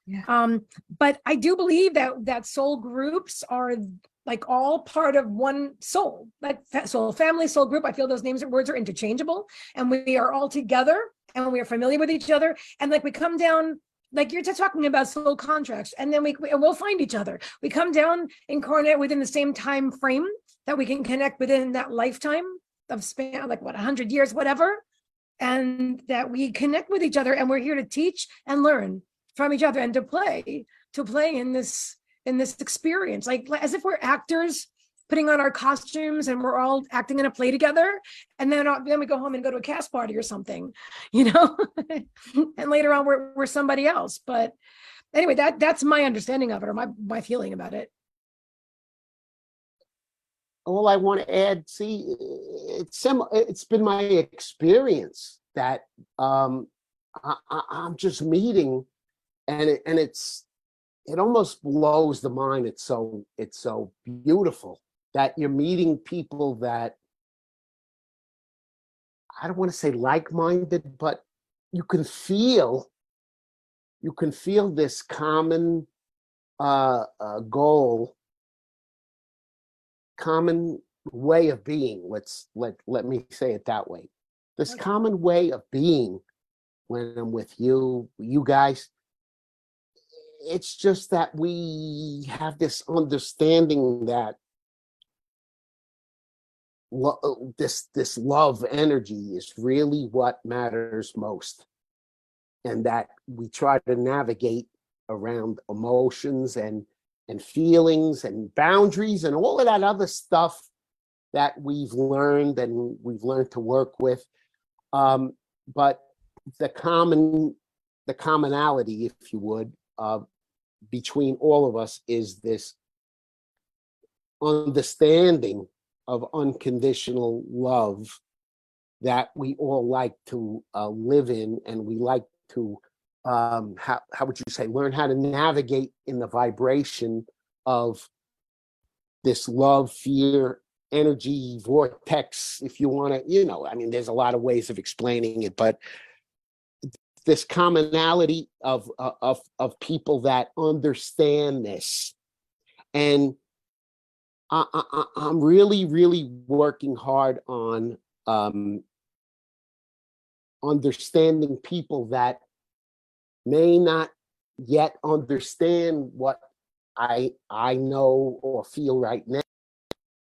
Yeah. Um, but I do believe that that soul groups are like all part of one soul, like soul family, soul group. I feel those names and words are interchangeable, and we are all together, and we are familiar with each other, and like we come down. Like you're just talking about soul contracts, and then we we we'll find each other. We come down incarnate within the same time frame that we can connect within that lifetime of span, like what hundred years, whatever, and that we connect with each other, and we're here to teach and learn from each other and to play to play in this in this experience like, as if we're actors putting on our costumes and we're all acting in a play together. And then uh, then we go home and go to a cast party or something *laughs* you know? *laughs* And later on we're we're somebody else. But anyway that that's my understanding of it or my my feeling about it. All I want to add, see, it's sim- it's been my experience that um, I, I, I'm just meeting, and it, and it's it almost blows the mind. It's so it's so beautiful that you're meeting people that I don't want to say like-minded, but you can feel you can feel this common uh, uh, goal common way of being let's let let me say it that way this Okay. common way of being when i'm with you you guys it's just that we have this understanding that lo- this this love energy is really what matters most. And that we try to navigate around emotions and and feelings and boundaries and all of that other stuff that we've learned and we've learned to work with. Um, but the common the commonality if you would uh, between all of us is this understanding of unconditional love that we all like to uh, live in and we like to um how, how would you say learn how to navigate in the vibration of this love fear energy vortex if you want to you know i mean there's a lot of ways of explaining it but this commonality of uh, of of people that understand this and I, I, i'm really really working hard on um understanding people that may not yet understand what I I know or feel right now.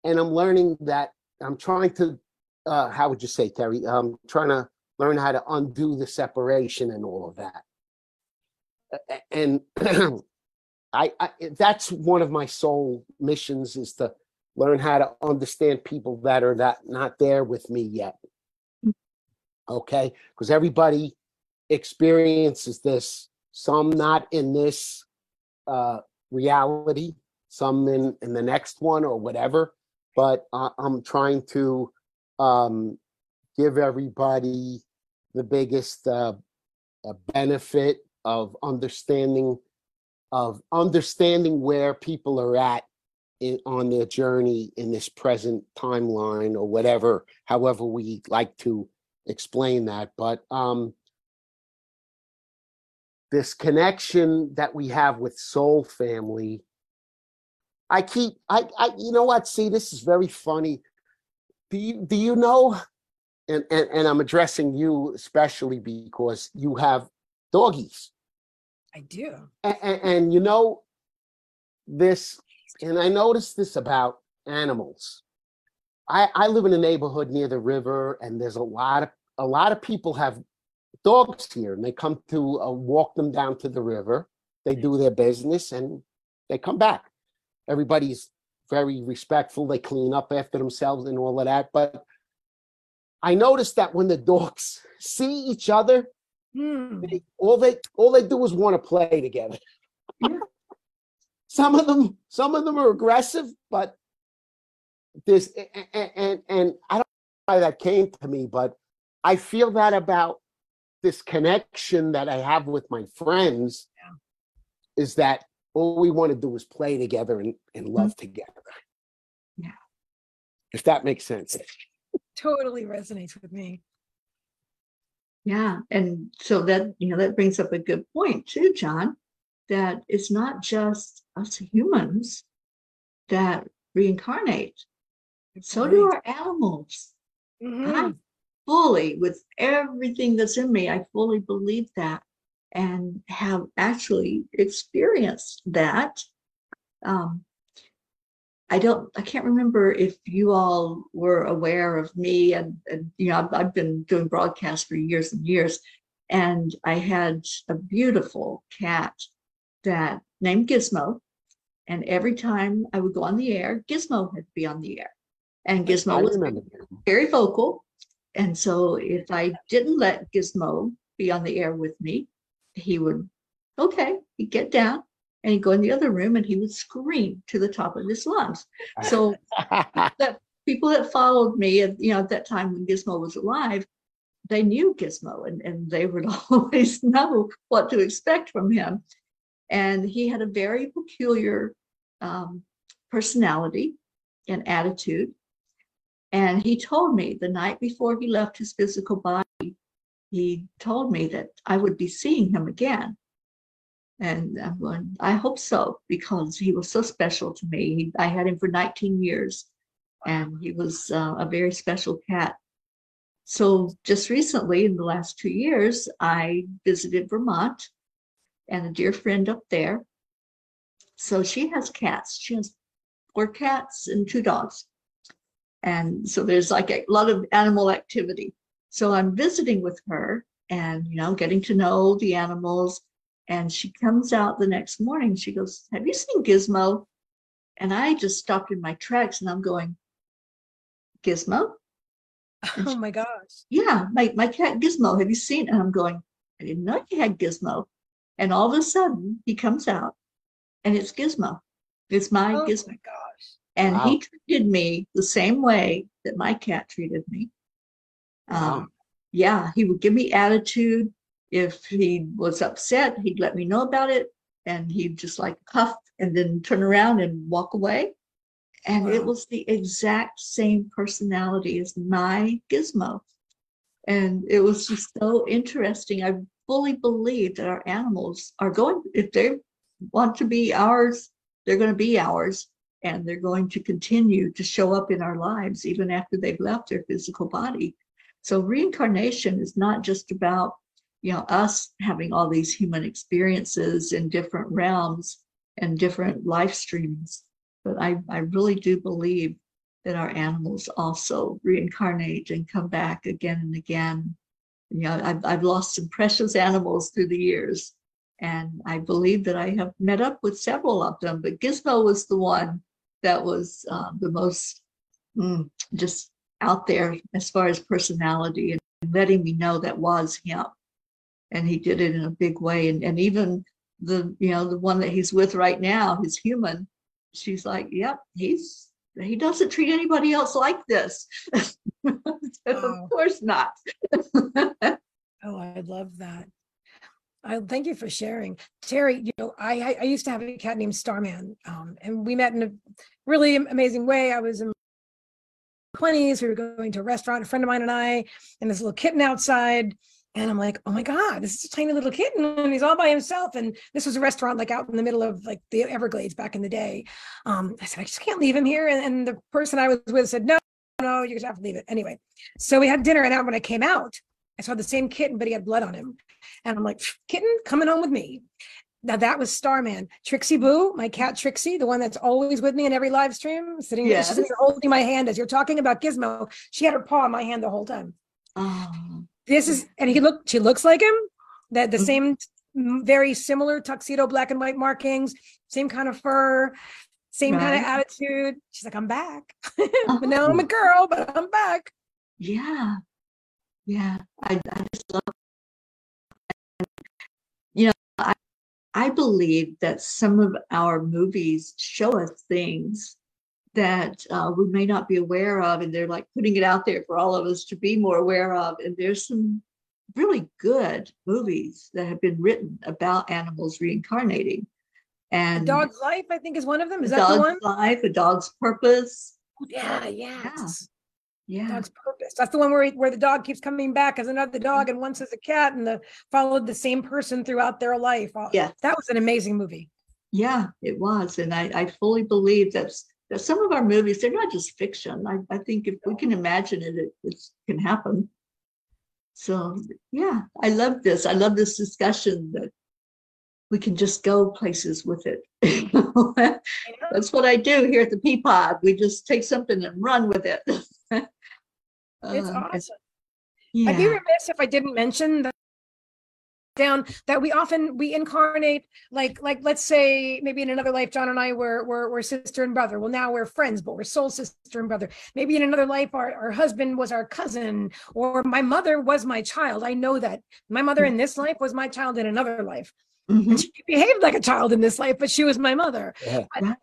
And I'm learning that I'm trying to uh how would you say, Teri? I'm trying to learn how to undo the separation and all of that. And *clears throat* I, I that's one of my sole missions is to learn how to understand people that are not not there with me yet. Okay, because everybody experiences this. Some not in this uh reality some in in the next one or whatever. But I, i'm trying to um give everybody the biggest uh, uh benefit of understanding of understanding where people are at in on their journey in this present timeline or whatever however we like to explain that but um this connection that we have with soul family i keep i i you know what? See this is very funny. Do you do you know and and, and i'm addressing you especially because you have doggies i do. And, and, and you know this and i noticed this about animals. I i live in a neighborhood near the river and there's a lot of a lot of people have dogs here and they come to uh, walk them down to the river. They do their business and they come back. Everybody's very respectful. They clean up after themselves and all of that but i noticed that when the dogs *laughs* see each other Hmm. they, all they all they do is want to play together. Yeah. *laughs* some of them some of them are aggressive, but this and, and and I don't know why that came to me, but I feel that about this connection that I have with my friends is that all we want to do is play together and, and love together. Yeah. If that makes sense. Totally resonates with me. Yeah, and so that, you know, that brings up a good point too, John, that it's not just us humans that reincarnate. So do our animals. Mhm. I fully, with everything that's in me, I fully believe that and have actually experienced that. Um, I don't, I can't remember if you all were aware of me and, and you know, I've, I've been doing broadcasts for years and years. And I had a beautiful cat that named Gizmo. And every time I would go on the air, Gizmo had to be on the air. And Gizmo was very vocal. And so if I didn't let Gizmo be on the air with me, he would, okay, he'd get down and he'd go in the other room and he would scream to the top of his lungs. So *laughs* that people that followed me at you know at that time when Gizmo was alive, they knew Gizmo and, and they would *laughs* always know what to expect from him. And he had a very peculiar um, personality and attitude. And he told me the night before he left his physical body, he told me that I would be seeing him again. And I'm going, I hope so, because he was so special to me. I had him for 19 years, and he was uh, a very special cat. So just recently, in the last two years, I visited Vermont and a dear friend up there. So she has cats. She has four cats and two dogs. And so there's like a lot of animal activity. So I'm visiting with her and, you know, getting to know the animals. And she comes out the next morning. She goes, Have you seen Gizmo? And I just stopped in my tracks and I'm going, Gizmo? Oh my gosh. Yeah, my, my cat Gizmo. Have you seen? And I'm going, I didn't know you had Gizmo. And all of a sudden he comes out and it's Gizmo. It's my Oh Gizmo. my gosh. And Wow. he treated me the same way that my cat treated me. Wow. Um, yeah, he would give me attitude. If he was upset, he'd let me know about it. And he'd just like huff and then turn around and walk away. And it was the exact same personality as my gizmo. And it was just so interesting. I fully believe that our animals are going, if they want to be ours, they're going to be ours and they're going to continue to show up in our lives even after they've left their physical body. So reincarnation is not just about, you know, us having all these human experiences in different realms and different life streams, but I, I really do believe that our animals also reincarnate and come back again and again. You know, I've, I've lost some precious animals through the years, and I believe that I have met up with several of them, but Gizmo was the one that was uh, the most mm, just out there as far as personality and letting me know that was him. And he did it in a big way. And, and even the, you know, the one that he's with right now, his human, she's like, yep, he's, he doesn't treat anybody else like this. Wow. *laughs* of course not. *laughs* Oh, I love that. I thank you for sharing, Teri. You know, I I, used to have a cat named Starman, um, and we met in a really amazing way. I was in twenties. We were going to a restaurant, a friend of mine and I, and this little kitten outside. And I'm like, oh my God, this is a tiny little kitten, and he's all by himself. And this was a restaurant like out in the middle of like the Everglades back in the day. Um, I said, I just can't leave him here. And, and the person I was with said, no, no, you're just have to leave it. Anyway, so we had dinner, and when I came out, I saw the same kitten, but he had blood on him. And I'm like, kitten, coming home with me. Now that was Starman. Trixie Boo, my cat Trixie, the one that's always with me in every live stream, sitting there, she's Yes. there holding my hand as you're talking about Gizmo. She had her paw on my hand the whole time. Oh, This is, and he looked, she looks like him. That the Mhm. same, mm, very similar tuxedo, black and white markings, same kind of fur, same kind of attitude. She's like, I'm back. *laughs* but now I'm a girl, but I'm back. yeah. Yeah. I, I just love you know, I I believe that some of our movies show us things that uh, we may not be aware of, and they're like putting it out there for all of us to be more aware of. And there's some really good movies that have been written about animals reincarnating. A And Dog's Life, I think, is one of them. Is A that the Dog's one? Life, a dog's purpose. Yeah, yes. Yeah, Dog's purpose. That's the one where he- where the dog keeps coming back as another dog and once as a cat and the followed the same person throughout their life. Oh, yeah, That was an amazing movie. yeah, it was. And I, I fully believe that's that some of our movies, they're not just fiction. I, I think if we can imagine it, it, it can happen. So yeah, I love this. I love this discussion that we can just go places with it. *laughs* That's what I do here at the Peapod. We just take something and run with it. *laughs* It's Um, awesome. I'd be remiss if I didn't mention that down that we often we incarnate like like let's say maybe in another life John and I were were, were sister and brother. Well now we're friends, but we're soul sister and brother. Maybe in another life our, our husband was our cousin or my mother was my child. I know that my mother hmm. in this life was my child in another life. Mhm, And she behaved like a child in this life, but she was my mother. right.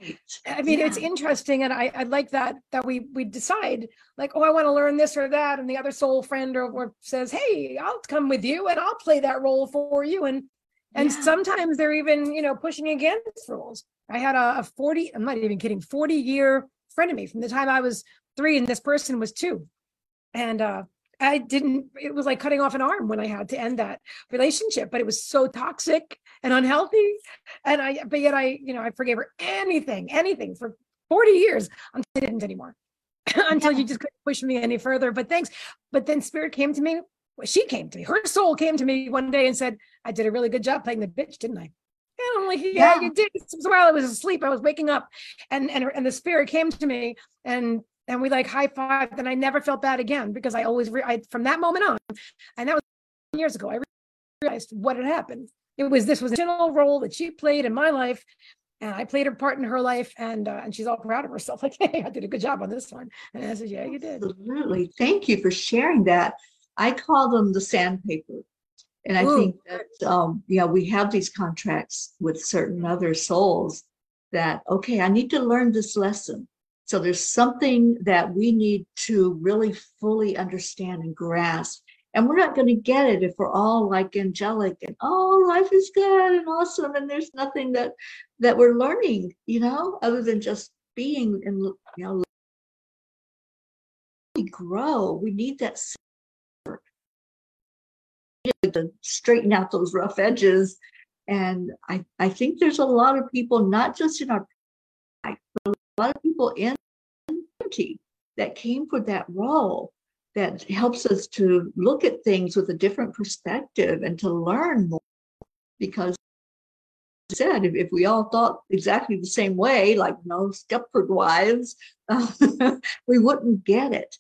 I mean, it's interesting, and I, I like that that we we decide like, oh, I want to learn this or that, and the other soul friend or, or says, hey, I'll come with you and I'll play that role for you, and and Yeah. sometimes they're even you know pushing against rules. I had a, a forty, I'm not even kidding, forty year friend of me from the time I was three, and this person was two, and uh, I didn't. It was like cutting off an arm when I had to end that relationship, but it was so toxic and unhealthy and I, but yet I, you know, I forgave her anything, anything for 40 years until I didn't anymore. *clears throat* until you just couldn't push me any further. But thanks. But then spirit came to me. Well, she came to me. Her soul came to me one day and said, I did a really good job playing the bitch, didn't I? And I'm like, yeah, Yeah. you did. So while I was asleep, I was waking up and and and the spirit came to me and and we like high five. And I never felt bad again because I always, re- I, from that moment on, and that was years ago, I realized what had happened. It was this was a general role that she played in my life, and I played her part in her life, and uh, and she's all proud of herself. *laughs* Like, hey, I did a good job on this one. And I said, yeah, you did. Absolutely. Thank you for sharing that. I call them the sandpaper. And I Ooh, think that, um, yeah, we have these contracts with certain other souls that, okay, I need to learn this lesson. So there's something that we need to really fully understand and grasp. And we're not going to get it if we're all like angelic and oh, life is good and awesome. And there's nothing that that we're learning, you know, other than just being and you know we grow. We need that. To straighten out those rough edges. And I, I think there's a lot of people, not just in our but a lot of people in community that came for that role that helps us to look at things with a different perspective and to learn more. Because said, if, we all thought exactly the same way, like no Stepford wives, *laughs* we wouldn't get it.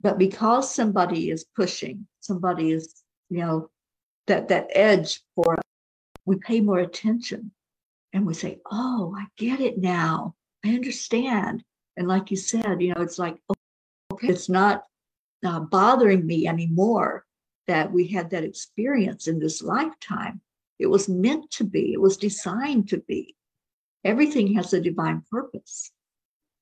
But because somebody is pushing somebody is you know that that edge for us we pay more attention. And we say oh i get it now. I understand. And like you said you know it's like okay it's not uh, bothering me anymore that we had that experience in this lifetime it was meant to be it was designed to be everything has a divine purpose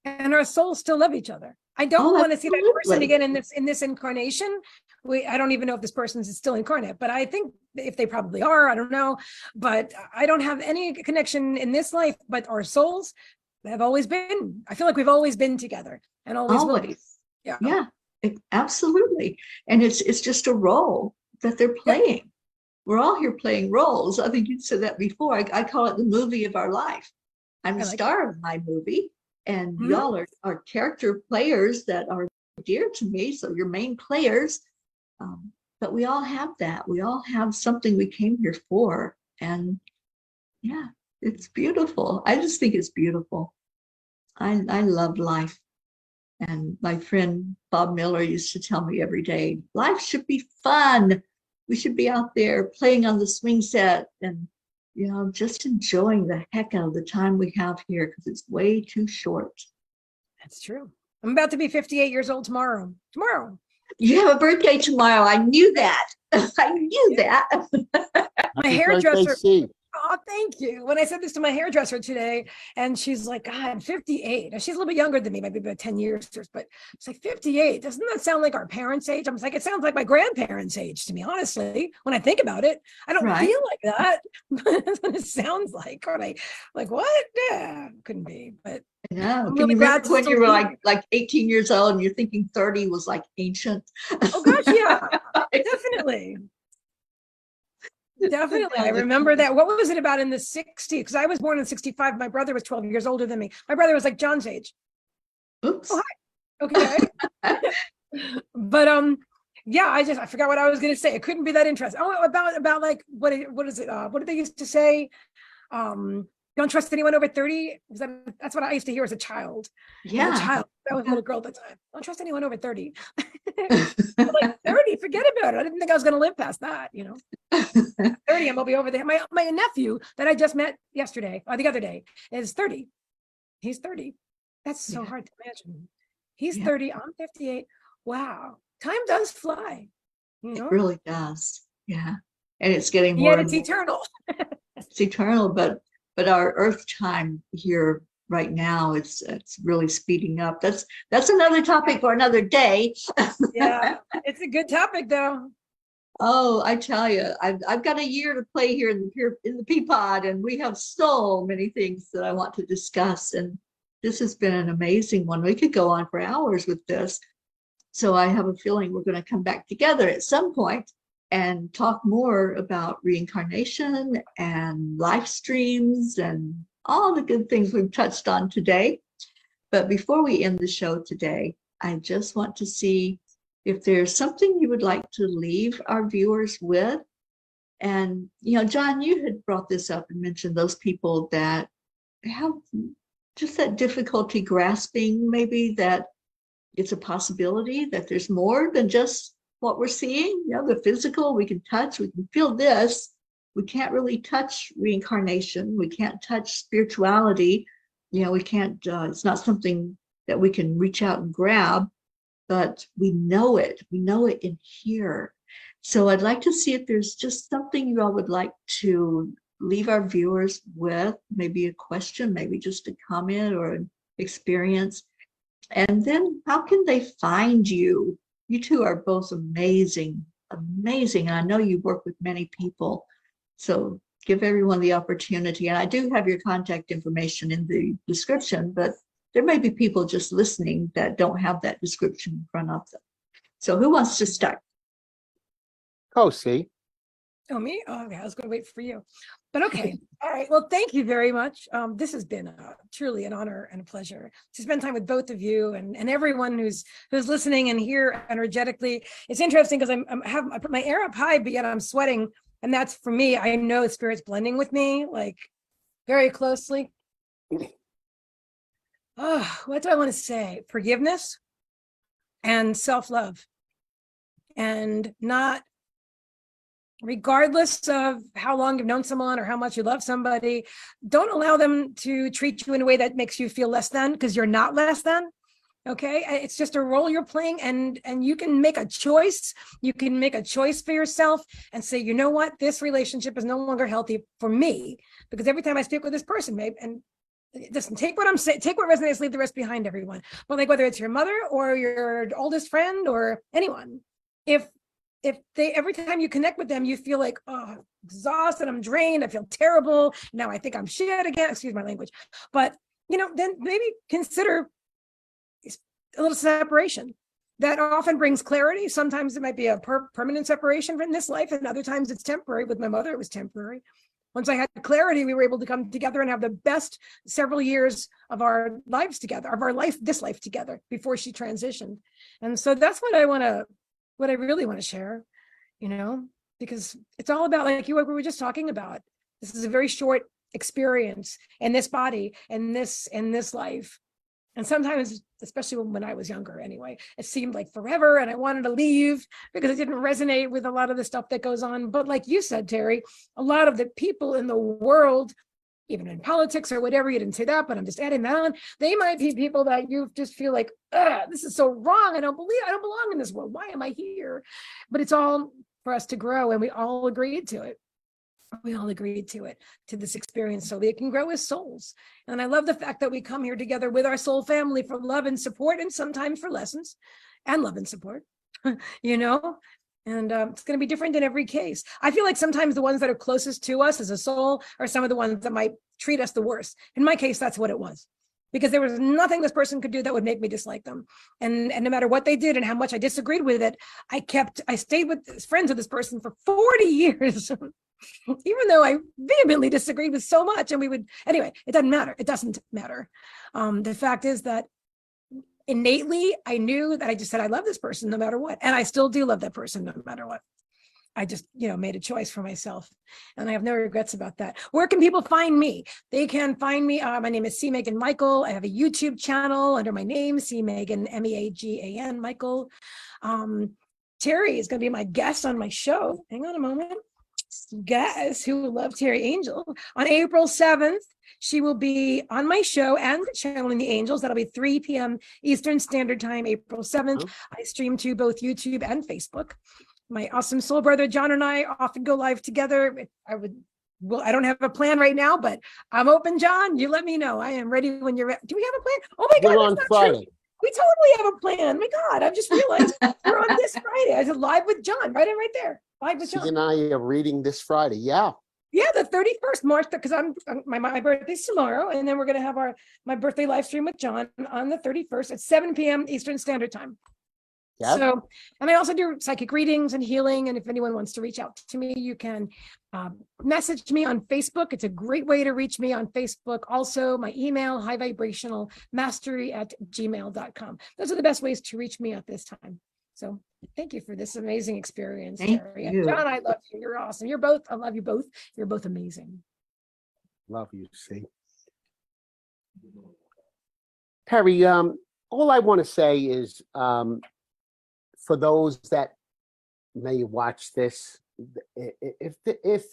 And our souls still love each other. I don't Oh, want to see that person again in this in this incarnation. We I don't even know if this person is still incarnate, but I think if they probably are, I don't know. But I don't have any connection in this life, but our souls have always been. I feel like we've always been together and always, will be. always Yeah. Yeah, absolutely. And it's it's just a role that they're playing. We're all here playing roles. I think you said that before. I, I call it the movie of our life. I'm the like star of my movie, and Mhm. y'all are, are character players that are dear to me. So you're main players. Um, but we all have that. We all have something we came here for. And yeah, it's beautiful. I just think it's beautiful. I I love life. And my friend Bob Miller used to tell me every day, life should be fun. We should be out there playing on the swing set and, you know, just enjoying the heck out of the time we have here because it's way too short. That's true. I'm about to be 58 years old tomorrow. Tomorrow. You have a birthday tomorrow. I knew that. *laughs* I knew that. My hairdresser- birthday, C. Oh, thank you. When I said this to my hairdresser today, and she's like, God, I'm 58. Now, she's a little bit younger than me, maybe about 10 years, but it's like 58. Doesn't that sound like our parents' age? I'm like, it sounds like my grandparents' age to me, honestly, when I think about it. I don't Right. feel like that. *laughs* That's what it sounds like. When I like, what? Yeah, couldn't be. But know. Can really you remember when you were like like 18 years old and you're thinking 30 was like ancient? oh gosh, yeah, *laughs* definitely. Definitely. I *laughs* remember that. What was it about in the 60s? Because I was born in 65. My brother was 12 years older than me. My brother was like John's age. Oops. Oh, Okay. *laughs* but um, yeah, I just I forgot what I was gonna say. It couldn't be that interesting. Oh, about about like what what is it? Uh, what did they used to say? Um, don't trust anyone over 30. Was that that's what I used to hear as a child. As a Yeah. child. That was a little girl at the time. Don't trust anyone over 30. *laughs* I'm like *laughs* 30, forget about it. I didn't think I was gonna live past that, you know. *laughs* 30, I'm gonna be over there. My my nephew that I just met yesterday or the other day is 30. He's 30. That's so Yeah. hard to imagine. He's Yeah. 30, I'm 58. Wow. Time does fly. You It really does. Yeah. And it's getting more yet and it's eternal. it's eternal, but but our earth time here right now it's it's really speeding up. That's that's another topic for another day. *laughs* Yeah, it's a good topic though. Oh, I tell you, I've I've got a year to play here in the in the Peapod, and we have so many things that I want to discuss. And this has been an amazing one. We could go on for hours with this. So I have a feeling we're going to come back together at some point and talk more about reincarnation and live streams and all the good things we've touched on today. But before we end the show today, I just want to see if there's something you would like to leave our viewers with. And, you know, John, you had brought this up and mentioned those people that have just that difficulty grasping maybe that it's a possibility that there's more than just what we're seeing. You know, the physical, we can touch, we can feel this. We can't really touch reincarnation. We can't touch spirituality. You know, we can't, uh, it's not something that we can reach out and grab but we know it. We know it in here. So I'd like to see if there's just something you all would like to leave our viewers with, maybe a question, maybe just a comment or an experience. And then how can they find you? You two are both amazing, amazing. I know you work with many people. So give everyone the opportunity. And I do have your contact information in the description, but there may be people just listening that don't have that description in front of them. So who wants to start? C, Oh, me? Oh, okay. I was going to wait for you. But okay. *laughs* All right. Well, thank you very much. Um, this has been uh, truly an honor and a pleasure to spend time with both of you and, and everyone who's who's listening and here energetically. It's interesting because I'm, I'm have I put my air up high, but yet I'm sweating, and that's for me. I know spirit's blending with me like very closely. Oh, what do I want to say? Forgiveness and self love, and not regardless of how long you've known someone or how much you love somebody, don't allow them to treat you in a way that makes you feel less than because you're not less than. Okay, it's just a role you're playing, and and you can make a choice. You can make a choice for yourself and say, you know what, this relationship is no longer healthy for me because every time I speak with this person, maybe and eh, listen, take what I'm saying, take what resonates, leave the rest behind, everyone. But like whether it's your mother or your oldest friend or anyone, if if they every time you connect with them, you feel like, oh, exhausted, I'm drained, I feel terrible. Now I think I'm shit again. Excuse my language. But you know, then maybe consider a little separation. That often brings clarity. Sometimes it might be a per- permanent separation from this life, and other times it's temporary. With my mother, it was temporary. Once I had clarity, we were able to come together and have the best several years of our lives together, of our life, this life together before she transitioned. And so that's what I want to what I really want to share, you know, because it's all about like you what we were just talking about. This is a very short experience in this body in this in this life. And sometimes, especially when, when I was younger anyway, it seemed like forever and I wanted to leave because it didn't resonate with a lot of the stuff that goes on. But like you said, Teri, a lot of the people in the world, even in politics or whatever, you didn't say that, but I'm just adding that on. They might be people that you just feel like, "Ugh, this is so wrong. I don't believe I don't belong in this world. Why am I here? But it's all for us to grow and we all agreed to it. we all agreed to it, to this experience, so that we can grow as souls. And I love the fact that we come here together with our soul family for love and support, and sometimes for lessons and love and support, *laughs* you know? And um, it's going to be different in every case. I feel like sometimes the ones that are closest to us as a soul are some of the ones that might treat us the worst. In my case, that's what it was because there was nothing this person could do that would make me dislike them. And and no matter what they did and how much I disagreed with it, I kept I stayed with friends with this person for 40 *laughs* years. Even though I vehemently disagreed with so much, and we would anyway, it doesn't matter. It doesn't matter. Um, the fact is that innately I knew that I just said I love this person no matter what, and I still do love that person no matter what. I just, you know, made a choice for myself and I have no regrets about that. Where can people find me? They can find me. Uh, my name is C. Meagan Michael. I have a YouTube channel under my name, C. Meagan, M E A G A N, Michael. Um, Teri is going to be my guest on my show. Hang on a moment. Guess who love Teri Angel on April 7th. She will be on my show and channeling the angels. That'll be 3 p.m. Eastern Standard Time, April 7th. I stream to both YouTube and Facebook my awesome soul brother John and I often go live together. I would well, I don't have a plan right now, but I'm open, John. You let me know. I am ready when you're ready. Do we have a plan? Oh my God, We're on that's true. Friday. We totally have a plan. My God, I've just realized we're on this Friday. I said live with John, right in right there. Live with John. She and I are reading this Friday. Yeah. Yeah, the 31st March, because I'm my my birthday's tomorrow, and then we're gonna have our my birthday live stream with John on the 31st at 7 p.m. Eastern Standard Time. Yeah. So, and I also do psychic readings and healing. And if anyone wants to reach out to me, you can um, message me on Facebook. It's a great way to reach me on Facebook. Also, my email, high vibrational mastery at gmail.com. Those are the best ways to reach me at this time. So, thank you for this amazing experience, Thank Teri. And you. John, I love you. You're awesome. You're both, I love you both. You're both amazing. Love you, C. Perry, um, all I want to say is, um, for those that may watch this, i- i- if, if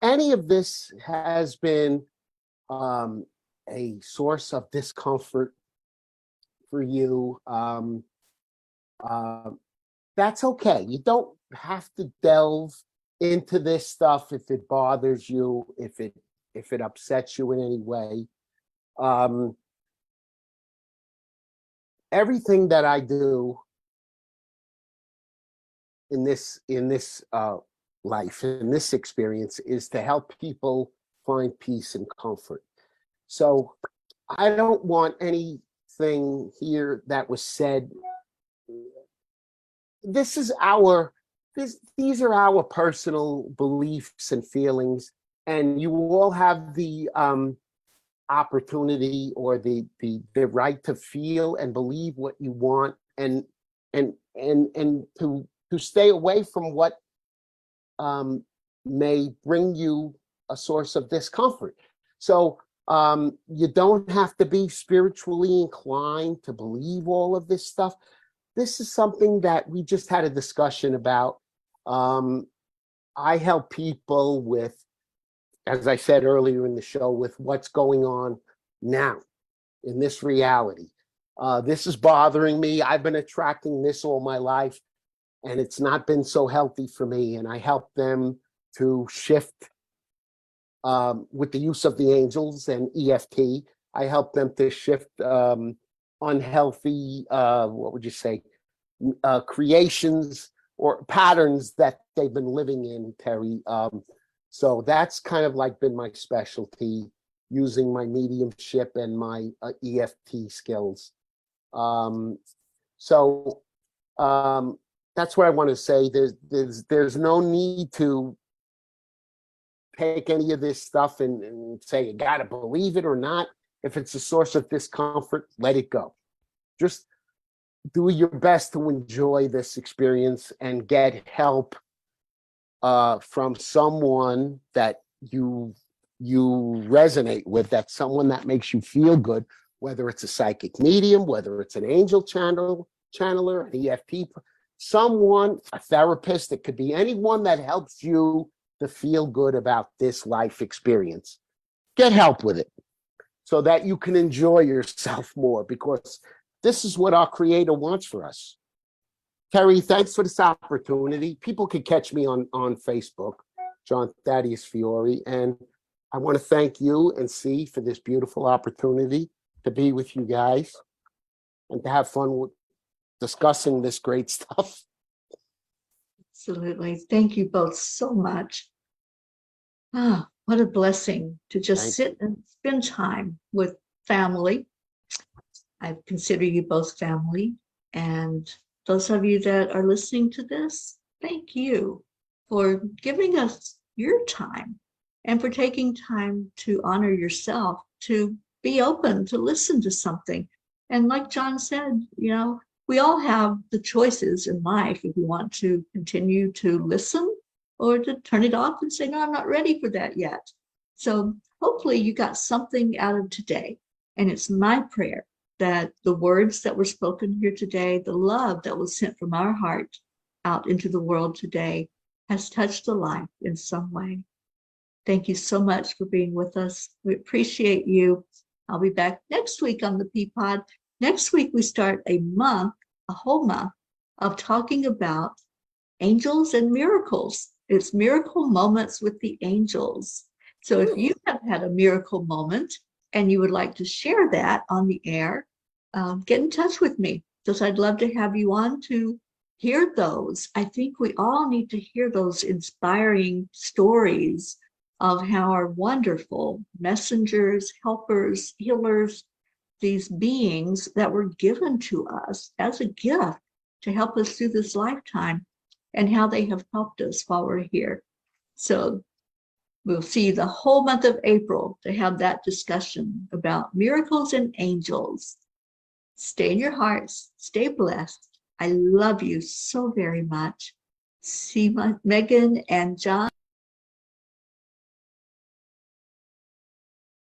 any of this has been, um, a source of discomfort for you, um, um, that's okay. You don't have to delve into this stuff if it bothers you, if it if it upsets you in any way. Um, everything that I do in this in this uh, life in this experience is to help people find peace and comfort. So I don't want anything here that was said. This is our this these are our personal beliefs and feelings and you all have the um opportunity or the the the right to feel and believe what you want and and and and to to stay away from what um may bring you a source of discomfort. So um you don't have to be spiritually inclined to believe all of this stuff this is something that we just had a discussion about um i help people with as I said earlier in the show, with what's going on now in this reality. Uh, this is bothering me. I've been attracting this all my life, and it's not been so healthy for me. And I help them to shift um, with the use of the angels and EFT. I help them to shift um, unhealthy, uh, what would you say, uh, creations or patterns that they've been living in, Teri. Um, so that's kind of like been my specialty, using my mediumship and my uh, EFT skills. Um, so um, that's what I want to say. There's there's there's no need to take any of this stuff and, and say you got to believe it or not. If it's a source of discomfort, let it go. Just do your best to enjoy this experience and get help uh, from someone that you you resonate with, that someone that makes you feel good, whether it's a psychic medium, whether it's an angel channel channeler, an EFT, someone, a therapist, it could be anyone that helps you to feel good about this life experience. Get help with it so that you can enjoy yourself more because this is what our creator wants for us. Teri, thanks for this opportunity. People can catch me on on Facebook. John Thaddeus Fiore. And I want to thank you and C for this beautiful opportunity to be with you guys and to have fun with discussing this great stuff. Absolutely. Thank you both so much. Ah, what a blessing to just Thank sit and spend time with family. I consider you both family. And those of you that are listening to this, thank you for giving us your time and for taking time to honor yourself, to be open, to listen to something. And like John said, you know, we all have the choices in life if we want to continue to listen or to turn it off and say, no, I'm not ready for that yet. So hopefully you got something out of today. And it's my prayer that the words that were spoken here today, the love that was sent from our heart out into the world today has touched a life in some way. Thank you so much for being with us. We appreciate you. I'll be back next week on the Peapod. Next week, we start a month, a whole month of talking about angels and miracles. It's miracle moments with the angels. So if you have had a miracle moment and you would like to share that on the air, um, get in touch with me because I'd love to have you on to hear those. I think we all need to hear those inspiring stories of how our wonderful messengers, helpers, healers, these beings that were given to us as a gift to help us through this lifetime and how they have helped us while we're here. So we'll see the whole month of April to have that discussion about miracles and angels. Stay in your hearts, stay blessed. I love you so very much. See my, Meagan and John.